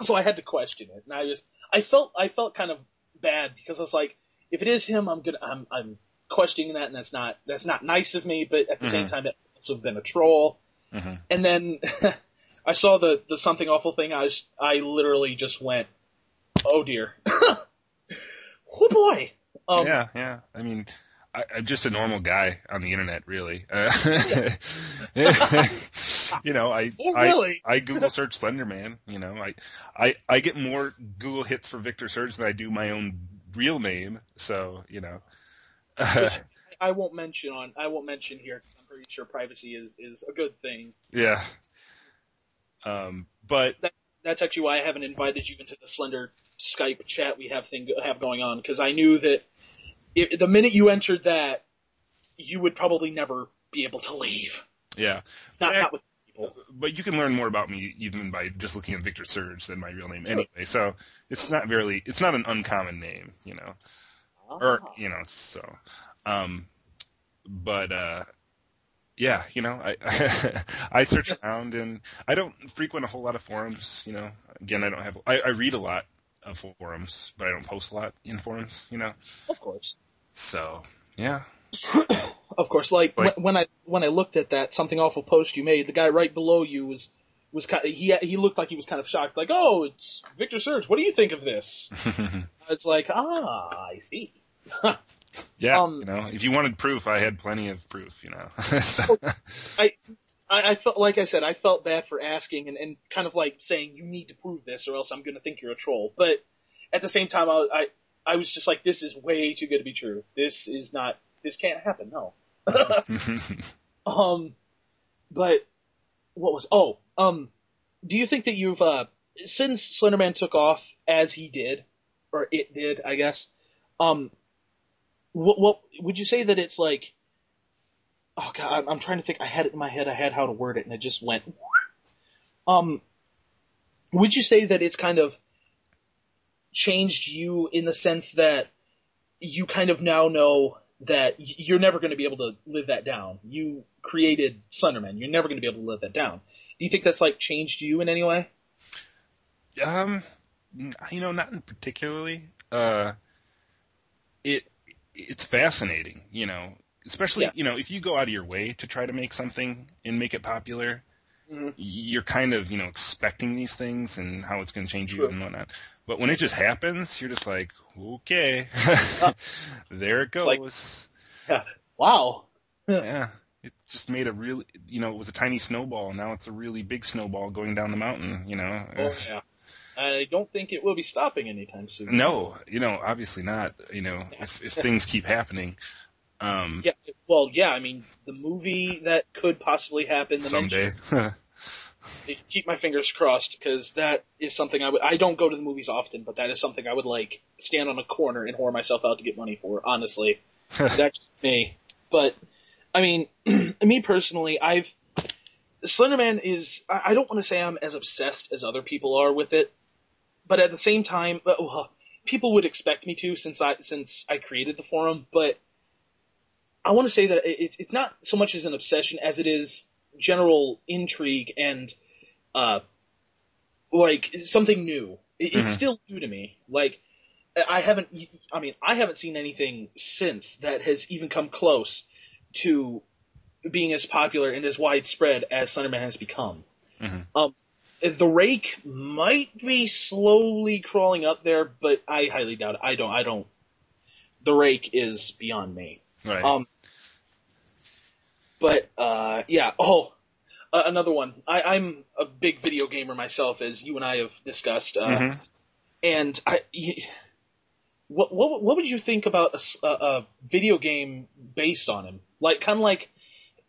so I had to question it, and I just I felt I felt kind of bad because I was like, if it is him, I'm gonna I'm I'm questioning that, and that's not that's not nice of me, but at the same Mhm. time, it also have been a troll. Mhm. And then I saw the the something awful thing. I was I literally just went, oh dear, oh boy. Um, yeah, yeah. I mean, I, I'm just a normal guy on the internet, really. Uh, you know, I, Oh, really? I Google search Slenderman. You know, I, I, I get more Google hits for Victor Surge than I do my own real name. So, you know, I won't mention on I won't mention here. Pretty sure privacy is is a good thing. yeah. Um, but that's actually why I haven't invited you into the Slender Skype chat we have thing have going on because I knew that if, the minute you entered that, you would probably never be able to leave. yeah, It's not Yeah. not with people. but you can learn more about me even by just looking at Victor Surge than my real name anyway. So it's not very, it's not an uncommon name, you know. or Ah. you know so um but uh yeah you know i i search around and i don't frequent a whole lot of forums you know again i don't have i, I read a lot of forums, but I don't post a lot in forums, you know. Of course. So yeah, Of course, like, when I when I looked at that something awful post you made, the guy right below you was was kind of, he he looked like he was kind of shocked, like, "Oh, it's Victor Surge. What do you think of this?" I was like, "Ah, I see." yeah. Um, you know, if you wanted proof, I had plenty of proof. You know. So- I, I felt like I said I felt bad for asking and, and kind of like saying you need to prove this or else I'm going to think you're a troll. But at the same time, I, I I was just like, this is way too good to be true. This is not. This can't happen. No. Um, but what was? Oh, um, do you think that you've uh since Slenderman took off as he did, or it did, I guess. Um, what what would you say that it's like? Oh god, I'm, I'm trying to think. I had it in my head. I had how to word it, and it just went. Um, would you say that it's kind of changed you in the sense that you kind of now know that you're never going to be able to live that down. You created Slenderman. You're never going to be able to live that down. Do you think that's like changed you in any way? Um, you know, not in particularly. Uh, it it's fascinating, you know, especially Yeah. you know if you go out of your way to try to make something and make it popular, Mhm. you're kind of you know expecting these things and how it's going to change you and whatnot. But when it just happens, you're just like, okay, there it like- goes. Wow. yeah, it just made a really, you know, it was a tiny snowball. Now it's a really big snowball going down the mountain. You know. Oh yeah. I don't think it will be stopping anytime soon. No, you know, obviously not. You know, if if things keep happening, um, Yeah. Well, yeah. I mean, the movie that could possibly happen the someday. Keep my fingers crossed because that is something I would. I don't go to the movies often, but that is something I would like stand on a corner and whore myself out to get money for. Honestly, that's me. But I mean, me personally, I've Slenderman is. I I don't want to say I'm as obsessed as other people are with it, but at the same time, well, people would expect me to since I since I created the forum. But I want to say that it's- it's not so much as an obsession as it is general intrigue and uh like something new. It. It's still new to me. Like I haven't. I mean, I haven't seen anything since that has even come close to being as popular and as widespread as Slenderman has become. Mhm. Um, the Rake might be slowly crawling up there, but I highly doubt it. I don't. I don't. The Rake is beyond me. right. Um, but uh, yeah. Oh, uh, another one. I, I'm a big video gamer myself, as you and I have discussed. Uh, Mhm. And I, what what what would you think about a video game based on him? Like kind of like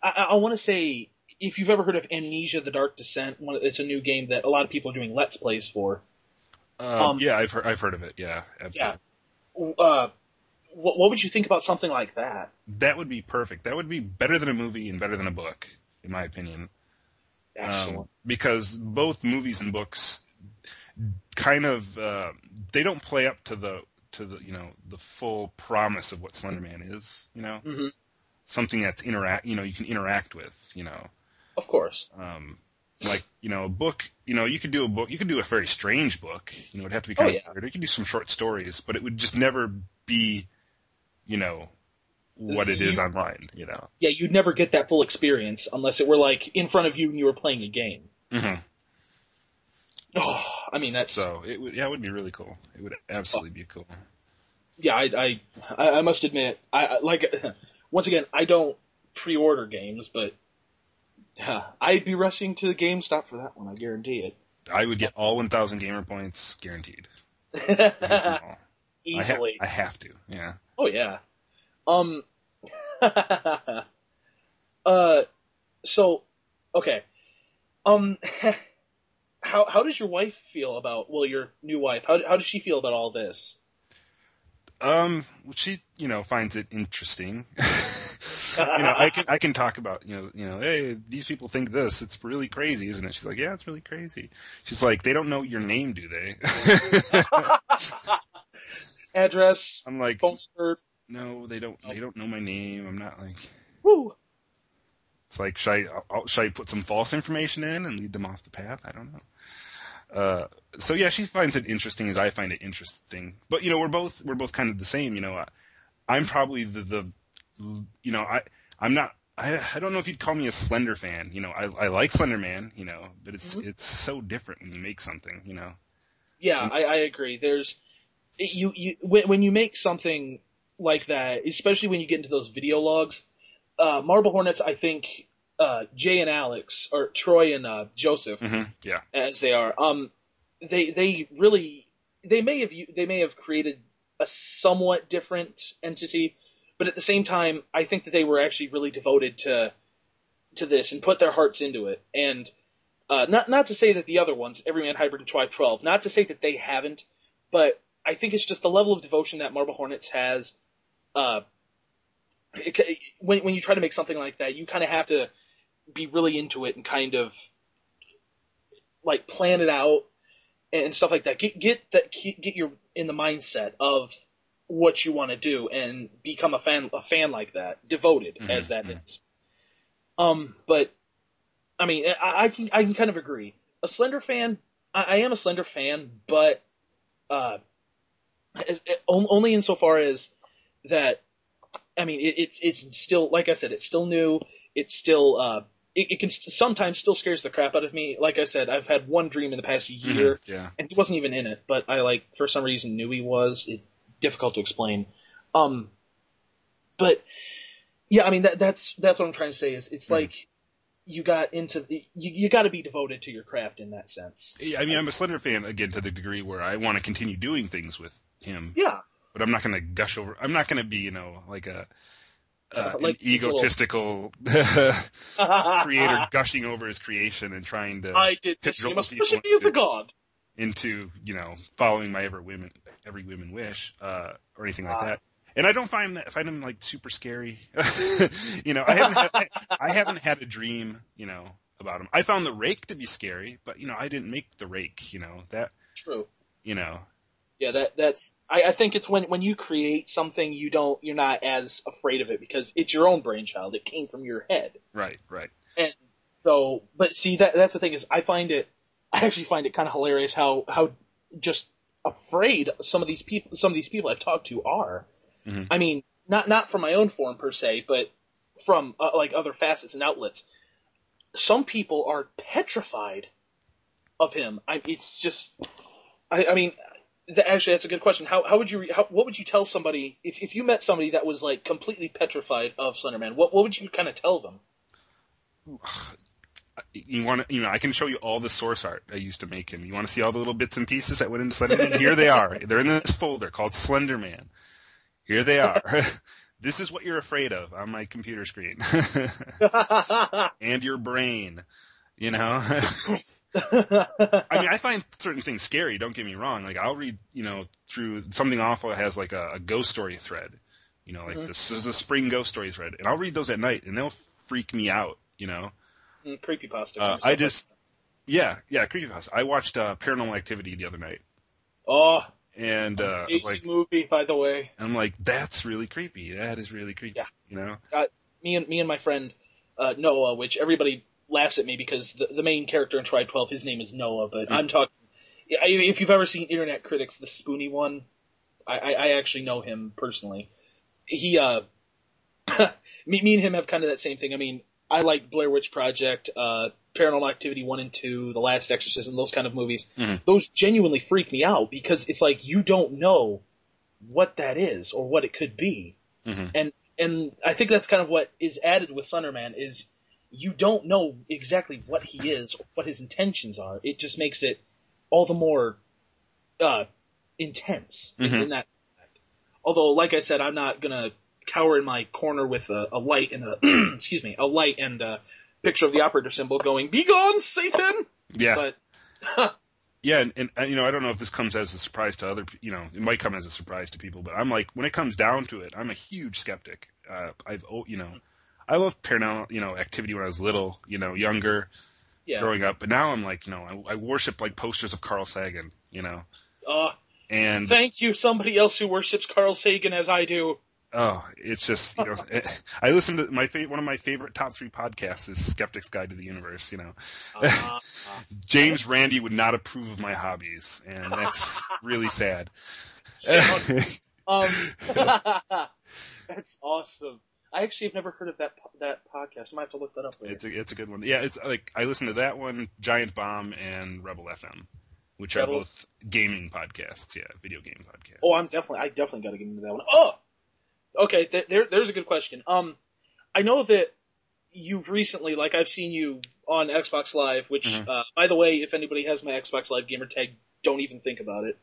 I, I want to say if you've ever heard of Amnesia: The Dark Descent, one, it's a new game that a lot of people are doing let's plays for. Um, um, yeah, I've heard, I've heard of it. Yeah, absolutely. Uh, what, what would you think about something like that? That would be perfect. That would be better than a movie and better than a book, in my opinion. Excellent. Um, because both movies and books kind of uh, they don't play up to the to the you know the full promise of what Slenderman is. You know, Mhm. something that's interact you know you can interact with. You know, Of course. um, like you know a book. You know, you could do a book. You could do a very strange book. You know, it'd have to be kind Oh, of yeah. weird. You could do some short stories, but it would just never be, you know, what it is You- online. You know. Yeah, you'd never get that full experience unless it were like in front of you and you were playing a game. Mm-hmm. Oh, I mean that's so. It would yeah, it would be really cool. It would absolutely be cool. yeah. I I I must admit, I like once again, I don't pre-order games, but I'd be rushing to the GameStop for that one. I guarantee it. I would get all 1,000 gamer points guaranteed. it. I ha- Easily. I have to. Yeah. Oh yeah. Um. uh. So, okay. Um. How how does your wife feel about well your new wife? How how does she feel about all this? Um, she, you know, finds it interesting. You know, I can I can talk about, you know, you know, hey, these people think this. It's really crazy, isn't it? She's like, yeah, it's really crazy. She's like, they don't know your name, do they? Address, I'm like, phone number. no, they don't. They don't know my name. I'm not like. Woo. It's like, should I, I'll, should I put some false information in and lead them off the path? I don't know. Uh, so yeah, she finds it interesting as I find it interesting. But you know, we're both we're both kind of the same. You know, I, I'm probably the the you know I I'm not I I don't know if you'd call me a Slender fan. You know, I I like Slender Man. You know, but it's Mhm. it's so different when you make something. You know. Yeah, And- I, I agree. There's you you when, when you make something like that, especially when you get into those video logs. Uh, Marble Hornets, I think uh, Jay and Alex or Troy and uh, Joseph, hmm Yeah. as they are, um, they they really they may have they may have created a somewhat different entity, but at the same time, I think that they were actually really devoted to to this and put their hearts into it. And uh, not not to say that the other ones, Everyman Hybrid and Tribe Twelve, not to say that they haven't, but I think it's just the level of devotion that Marble Hornets has. Uh, it, when when you try to make something like that, you kind of have to be really into it and kind of like plan it out and stuff like that. Get get that get your in the mindset of what you want to do and become a fan a fan like that, devoted Mhm, as that mhm. is. Um, but I mean, I, I can I can kind of agree. A Slender fan, I, I am a Slender fan, but uh, it, it, on- only insofar as that. I mean, it, it's it's still like I said, it's still new. It's still uh, it, it can st- sometimes still scares the crap out of me. Like I said, I've had one dream in the past year, Mhm, Yeah. and he wasn't even in it, but I like for some reason knew he was. It difficult to explain. Um, but yeah, I mean that that's that's what I'm trying to say is it's Mhm. like you got into the, you you got to be devoted to your craft in that sense. Yeah, I mean, I'm a Slender fan again to the degree where I want to continue doing things with him, Yeah, but I'm not going to gush over. I'm not going to be, you know, like a uh, Uh, like an egotistical creator gushing over his creation and trying to I did this cajole must especially people as a god. into, you know, following my every women every women wish uh, or anything like that. And I don't find that find him like super scary. you know, I haven't had, I, I haven't had a dream, you know, about him. I found the rake to be scary, but you know, I didn't make the rake. You know that, True. you know, Yeah, that that's. I, I think it's when when you create something, you don't you're not as afraid of it because it's your own brainchild. It came from your head. right, right. And so, but see, that that's the thing is, I find it, I actually find it kind of hilarious how how just afraid some of these people, some of these people I've talked to are. Mhm. I mean, not not from my own forum per se, but from uh, like other facets and outlets. Some people are petrified of him. I, it's just, I, I mean, actually, that's a good question. How how would you re- how, what would you tell somebody if if you met somebody that was like completely petrified of Slenderman? What what would you kind of tell them? You want to, you know, I can show you all the source art I used to make him. You want to see all the little bits and pieces that went into Slenderman? Here they are. They're in this folder called Slenderman. Here they are. this is what you're afraid of on my computer screen. and your brain. You know? I mean, I find certain things scary. Don't get me wrong. Like I'll read, you know, through something awful has like a, a ghost story thread. You know, like Mhm. this is the spring ghost story thread, and I'll read those at night, and they'll freak me out. You know, Mm, creepypasta. Uh, I just- yeah, yeah, creepy creepypasta. I watched uh, Paranormal Activity the other night, oh, and uh, I was amazing like, movie by the way. I'm like, that's really creepy. That is really creepy. Yeah. You know, Me and me and my friend uh, Noah, which everybody laughs at me because the, the main character in Tribe Twelve, his name is Noah, but Mm. I'm talking. I- If you've ever seen Internet Critics, the Spoony one, I, I, I actually know him personally. He, uh, me, me and him have kind of that same thing. I mean, I like Blair Witch Project, uh, Paranormal Activity 1 and 2, The Last Exorcism, those kind of movies. Mhm. Those genuinely freak me out because it's like you don't know what that is or what it could be. Mhm. And, and I think that's kind of what is added with Slenderman is you don't know exactly what he is, or what his intentions are. It just makes it all the more, uh, intense in- Mhm. in that aspect. Although, like I said, I'm not gonna cower in my corner with a, a light and a excuse me, a light and a picture of the operator symbol going "Be gone, Satan!" yeah, But yeah, and, and, you know, I don't know if this comes as a surprise to other, you know, it might come as a surprise to people, but I'm like, when it comes down to it, I'm a huge skeptic. Uh, I've, you know, I loved paranormal, you know, activity when I was little, you know, younger, yeah, growing up, but now I'm like, you know, I, I worship like posters of Carl Sagan, you know, uh, and thank you, somebody else who worships Carl Sagan as I do. Oh, it's just you know, it, I listen to my one of my favorite top three podcasts is Skeptic's Guide to the Universe. You know, uh, James Randi would not approve of my hobbies, and that's really sad. um, that's awesome. I actually have never heard of that that podcast. I might have to look that up. Later. It's a it's a good one. Yeah, it's like I listen to that one, Giant Bomb, and Rebel FM, which Rebel. are both gaming podcasts. Yeah, video game podcasts. Oh, I'm definitely I definitely got to get into that one. Oh, okay. Th- there there's a good question. Um, I know that you've recently, like I've seen you on Xbox Live, which, mm-hmm. uh, by the way, if anybody has my Xbox Live gamer tag, don't even think about it.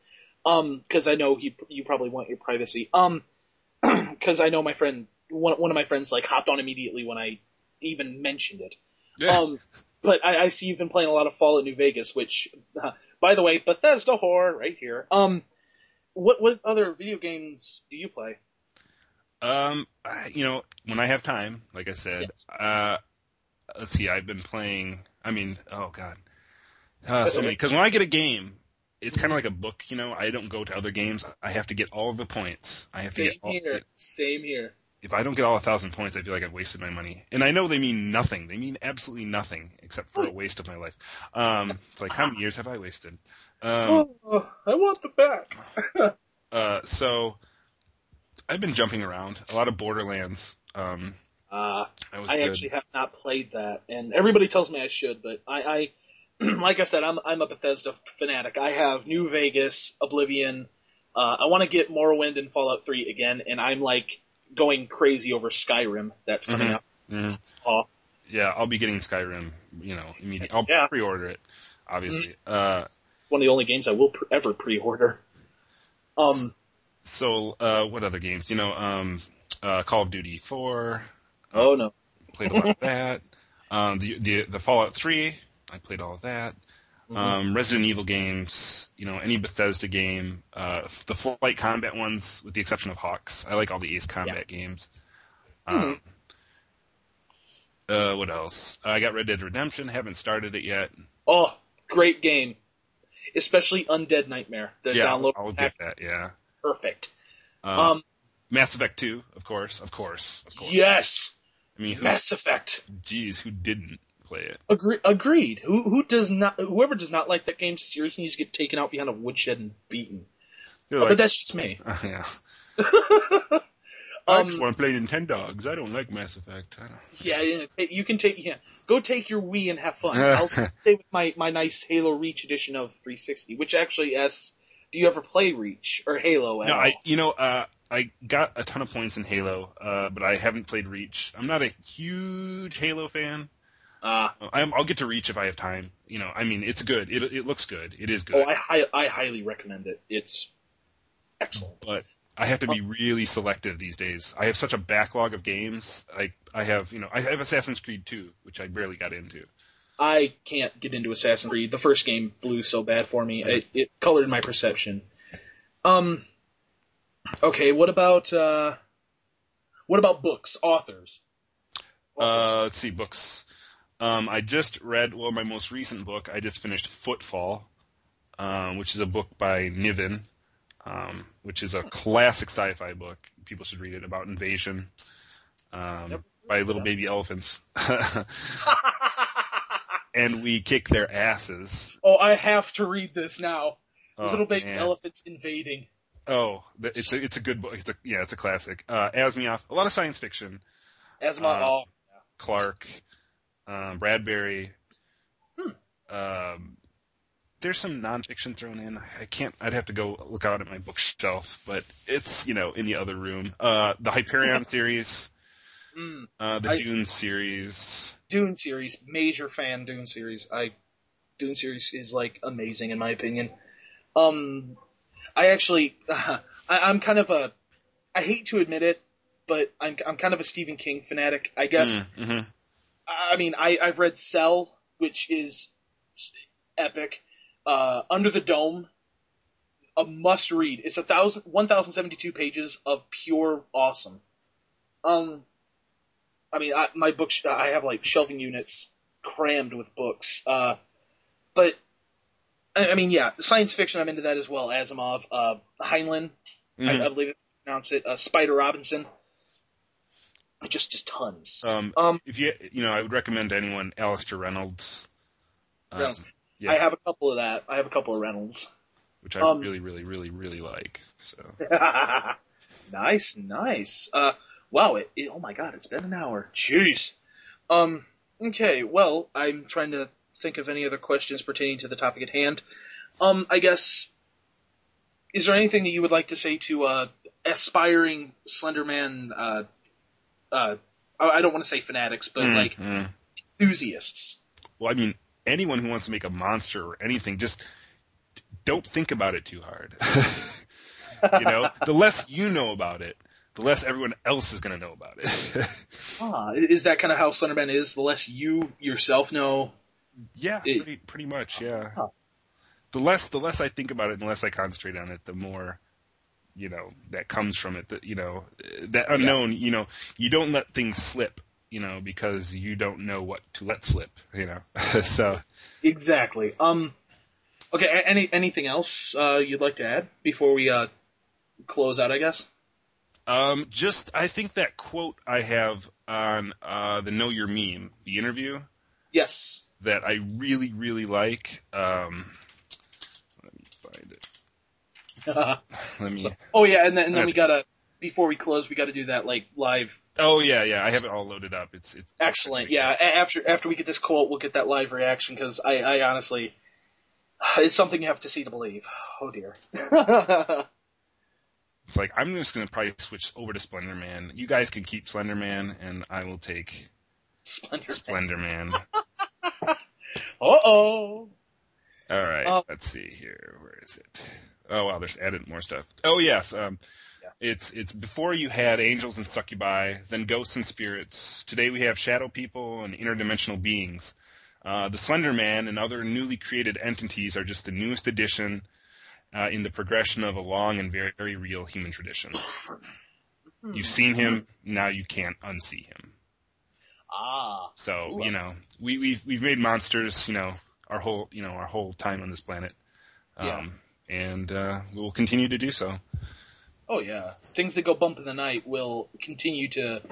Um, cause I know you, you probably want your privacy. Um, cause I know my friend one one of my friends like hopped on immediately when I even mentioned it. Yeah. Um, but I, I see you've been playing a lot of Fallout New Vegas, which, uh, by the way, Bethesda whore right here. Um, what what other video games do you play? Um, you know, when I have time, like I said, yes. uh, let's see, I've been playing. I mean, oh god, uh, so many. Because when I get a game, it's kind of like a book. You know, I don't go to other games. I have to get all the points. I have Same to get all. Here. Same here if I don't get all a thousand points, I feel like I've wasted my money. And I know they mean nothing. They mean absolutely nothing except for a waste of my life. Um, it's like how many years have I wasted? Um, oh, I want the back. uh, so I've been jumping around a lot of Borderlands. Um, uh, I good. actually have not played that, and everybody tells me I should, but I, I like I said, I'm I'm a Bethesda fanatic. I have New Vegas, Oblivion. Uh, I want to get Morrowind and Fallout 3 again, and I'm like going crazy over Skyrim that's coming mm-hmm. up. Mm-hmm. Uh, yeah, I'll be getting Skyrim. You know, immediately. I'll yeah. pre-order it. Obviously, mm-hmm. uh, one of the only games I will pre- ever pre-order. Um. So, uh, what other games? You know, um, uh, Call of Duty Four. Oh no. Played a lot of that. Um, the, the the Fallout Three. I played all of that. Mm-hmm. Um, Resident Evil games, you know, any Bethesda game, uh, the flight combat ones, with the exception of HAWX. I like all the Ace Combat yeah. games. Um, mm-hmm. uh, what else? I got Red Dead Redemption. Haven't started it yet. Oh, great game, especially Undead Nightmare. The yeah, download I'll get that. Yeah, perfect. Um, um, Mass Effect Two, of course, of course, of course. Yes. I mean, who, Mass Effect. Geez, who didn't? play it. Agree- agreed. Who who does not? Whoever does not like that game seriously needs to get taken out behind a woodshed and beaten. Oh, like, but that's just me. Uh, yeah. I just um, want to play Nintendogs. I don't like Mass Effect. Yeah, you can take yeah. Go take your Wii and have fun. I'll stay with my my nice Halo Reach edition of 360, which actually asks, do you ever play Reach or Halo? no, all? I you know uh, I got a ton of points in Halo, uh, but I haven't played Reach. I'm not a huge Halo fan. Uh, i will get to Reach if I have time. You know, I mean, it's good. It it looks good. It is good. Oh, I I highly recommend it. It's excellent. But I have to be really selective these days. I have such a backlog of games. I I have you know I have Assassin's Creed 2, which I barely got into. I can't get into Assassin's Creed. The first game blew so bad for me. It, it colored my perception. Um. Okay, what about uh, what about books, authors? authors? Uh, let's see, books. Um, I just read, well, my most recent book, I just finished Footfall, um, which is a book by Niven, um, which is a classic sci-fi book. People should read it about invasion um, yep. by little baby elephants. and we kick their asses. Oh, I have to read this now. Oh, little baby man. elephants invading. Oh, it's a it's a good book. It's a yeah, it's a classic. Uh, Asimov, a lot of science fiction. Asimov, uh, oh. Clarke um, Bradbury. Hmm. Um, there's some nonfiction thrown in. I can't. I'd have to go look out at my bookshelf, but it's you know in the other room. Uh, the Hyperion series, mm, uh, the I, Dune series. Dune series, major fan. Dune series. I Dune series is like amazing in my opinion. Um, I actually, uh, I, I'm kind of a. I hate to admit it, but I'm I'm kind of a Stephen King fanatic. I guess. Mm, mm-hmm. I mean, I, I've read Cell, which is epic. Uh, Under the Dome, a must read. It's a thousand, 1,072 pages of pure awesome. Um, I mean, I, my books, I have like shelving units crammed with books. Uh, but, I, I mean, yeah, science fiction, I'm into that as well. Asimov, uh, Heinlein, mm-hmm. I, I, believe it's pronounced it, uh, Spider Robinson. Just just tons. Um, Um, if you you know, I would recommend to anyone Alastair Reynolds. Um, Reynolds. yeah, I have a couple of that. I have a couple of Reynolds. which I um, really, really, really, really like. So nice, nice. Uh, wow. It, it, oh my god, it's been an hour. Jeez. Um. Okay. Well, I'm trying to think of any other questions pertaining to the topic at hand. Um. I guess. Is there anything that you would like to say to uh, aspiring Slenderman? Uh, uh, I don't want to say fanatics, but Mm, like mm. enthusiasts. well, I mean, anyone who wants to make a monster or anything, just don't think about it too hard. you know, the less you know about it, the less everyone else is going to know about it. Ah, is that kind of how Slenderman is? The less you yourself know. yeah, It- pretty, pretty much. Yeah. Huh. The less the less I think about it, and the less I concentrate on it, the more you know that comes from it. That you know that unknown. You know, you don't let things slip. You know, because you don't know what to let slip. You know, so Exactly. Um. Okay. Any anything else uh, you'd like to add before we uh, close out? I guess. Um, just I think that quote I have on uh, the Know Your Meme, the interview Yes. that I really really like. Um, let me find it. Let me. So- oh yeah, and then, and then we gotta before we close, we gotta do that like live. Oh yeah, yeah. I have it all loaded up. It's it's Excellent. Yeah. After after we get this quote, we'll get that live reaction because I, I honestly, it's something you have to see to believe. Oh dear. It's like I'm just gonna probably switch over to Splendor Man. You guys can keep Slender Man, and I will take Splendor. Splendor Man. Uh oh. All right, Uh, let's see here. Where is it? Oh wow, there's added more stuff. Oh yes, um, Yeah. it's it's before you had angels and succubi, then ghosts and spirits. Today we have shadow people and interdimensional beings. Uh, the Slender Man and other newly created entities are just the newest addition uh, in the progression of a long and very, very real human tradition. You've seen him, now you can't unsee him. Ah. So you know, we, we've we've made monsters, you know, our whole you know our whole time on this planet, um, Yeah. and uh, we will continue to do so. Oh yeah, things that go bump in the night will continue to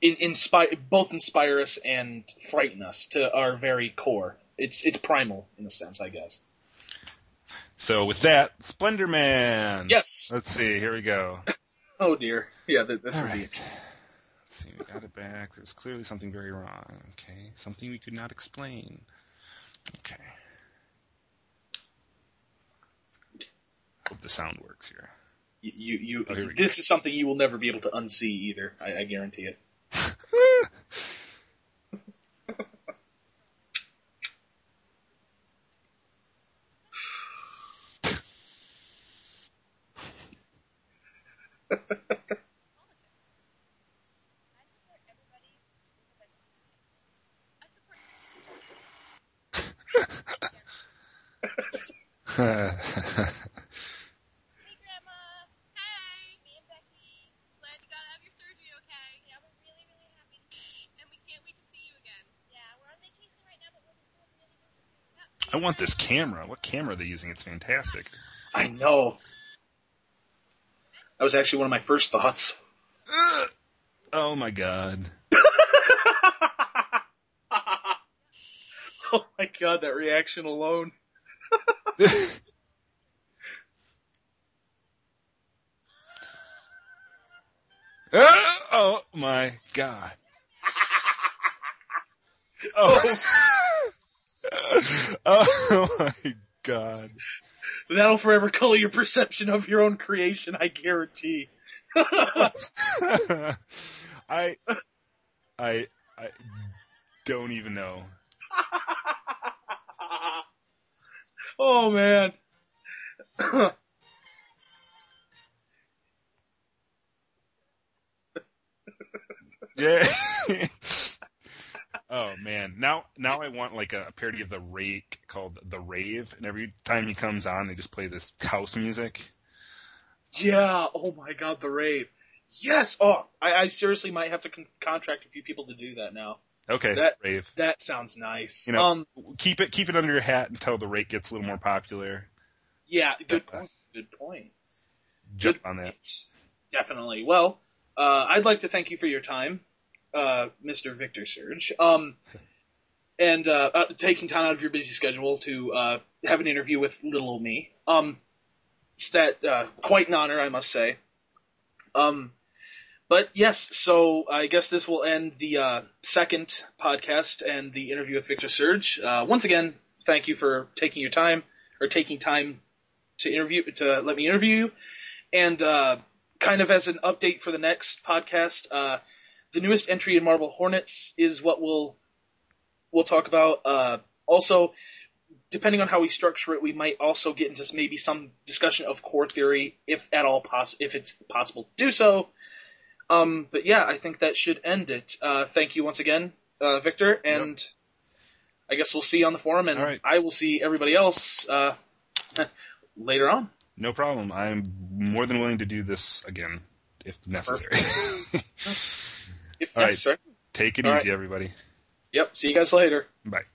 in, inspire, both inspire us and frighten us to our very core. It's it's primal in a sense, I guess. So with that, Splendor Man. Yes. Let's see. Here we go. Oh dear. Yeah, th- this All would be. right. Let's see. We got it back. There's clearly something very wrong. Okay, something we could not explain. Okay. Hope the sound works here. You, you, you Oh, here we this is something you will never be able to unsee either. I, I guarantee it. I support everybody because I think it's nice. I support. Hey, Grandma. Hey. Me and Becky. Glad you got out of your surgery okay. Yeah, we're really, really happy to see you. And we can't wait to see you again. Yeah, we're on vacation right now, but we'll be home really, really soon. Yeah, see I you want this camera. What camera are they using? It's fantastic. I know. That was actually one of my first thoughts. Ugh. Oh my god. oh my god, that reaction alone. Ah, oh my god. Oh. oh my god. That'll forever color your perception of your own creation, I guarantee. I I I don't even know. oh man. Yeah. Oh man. Now now I want like a parody of the rake called The Rave and every time he comes on they just play this house music. yeah, oh my god, the rave. Yes! Oh, I, I seriously might have to con- contract a few people to do that now. Okay, That- Rave. That sounds nice. You know, um, keep it keep it under your hat until the rake gets a little more popular. yeah, good point. Good point. Jump Good on that. Definitely. Well, uh, I'd like to thank you for your time. Uh, Mr. Victor Surge, um, and uh, uh, taking time out of your busy schedule to uh, have an interview with little old me. Um, it's that uh, quite an honor, I must say. Um, but yes, so I guess this will end the uh, second podcast and the interview with Victor Surge. Once again, thank you for taking your time or taking time to interview to let me interview you. And kind of as an update for the next podcast, the newest entry in Marble Hornets is what we'll we'll talk about. Uh, also, depending on how we structure it, we might also get into maybe some discussion of core theory, if at all poss- if it's possible to do so. Um, but yeah, I think that should end it. Uh, thank you once again, uh, Victor, and I guess we'll see you on the forum, and right. I will see everybody else uh, later on. No problem. I'm more than willing to do this again if necessary. If All right. necessary. Take it All easy, everybody. Yep. See you guys later. Bye.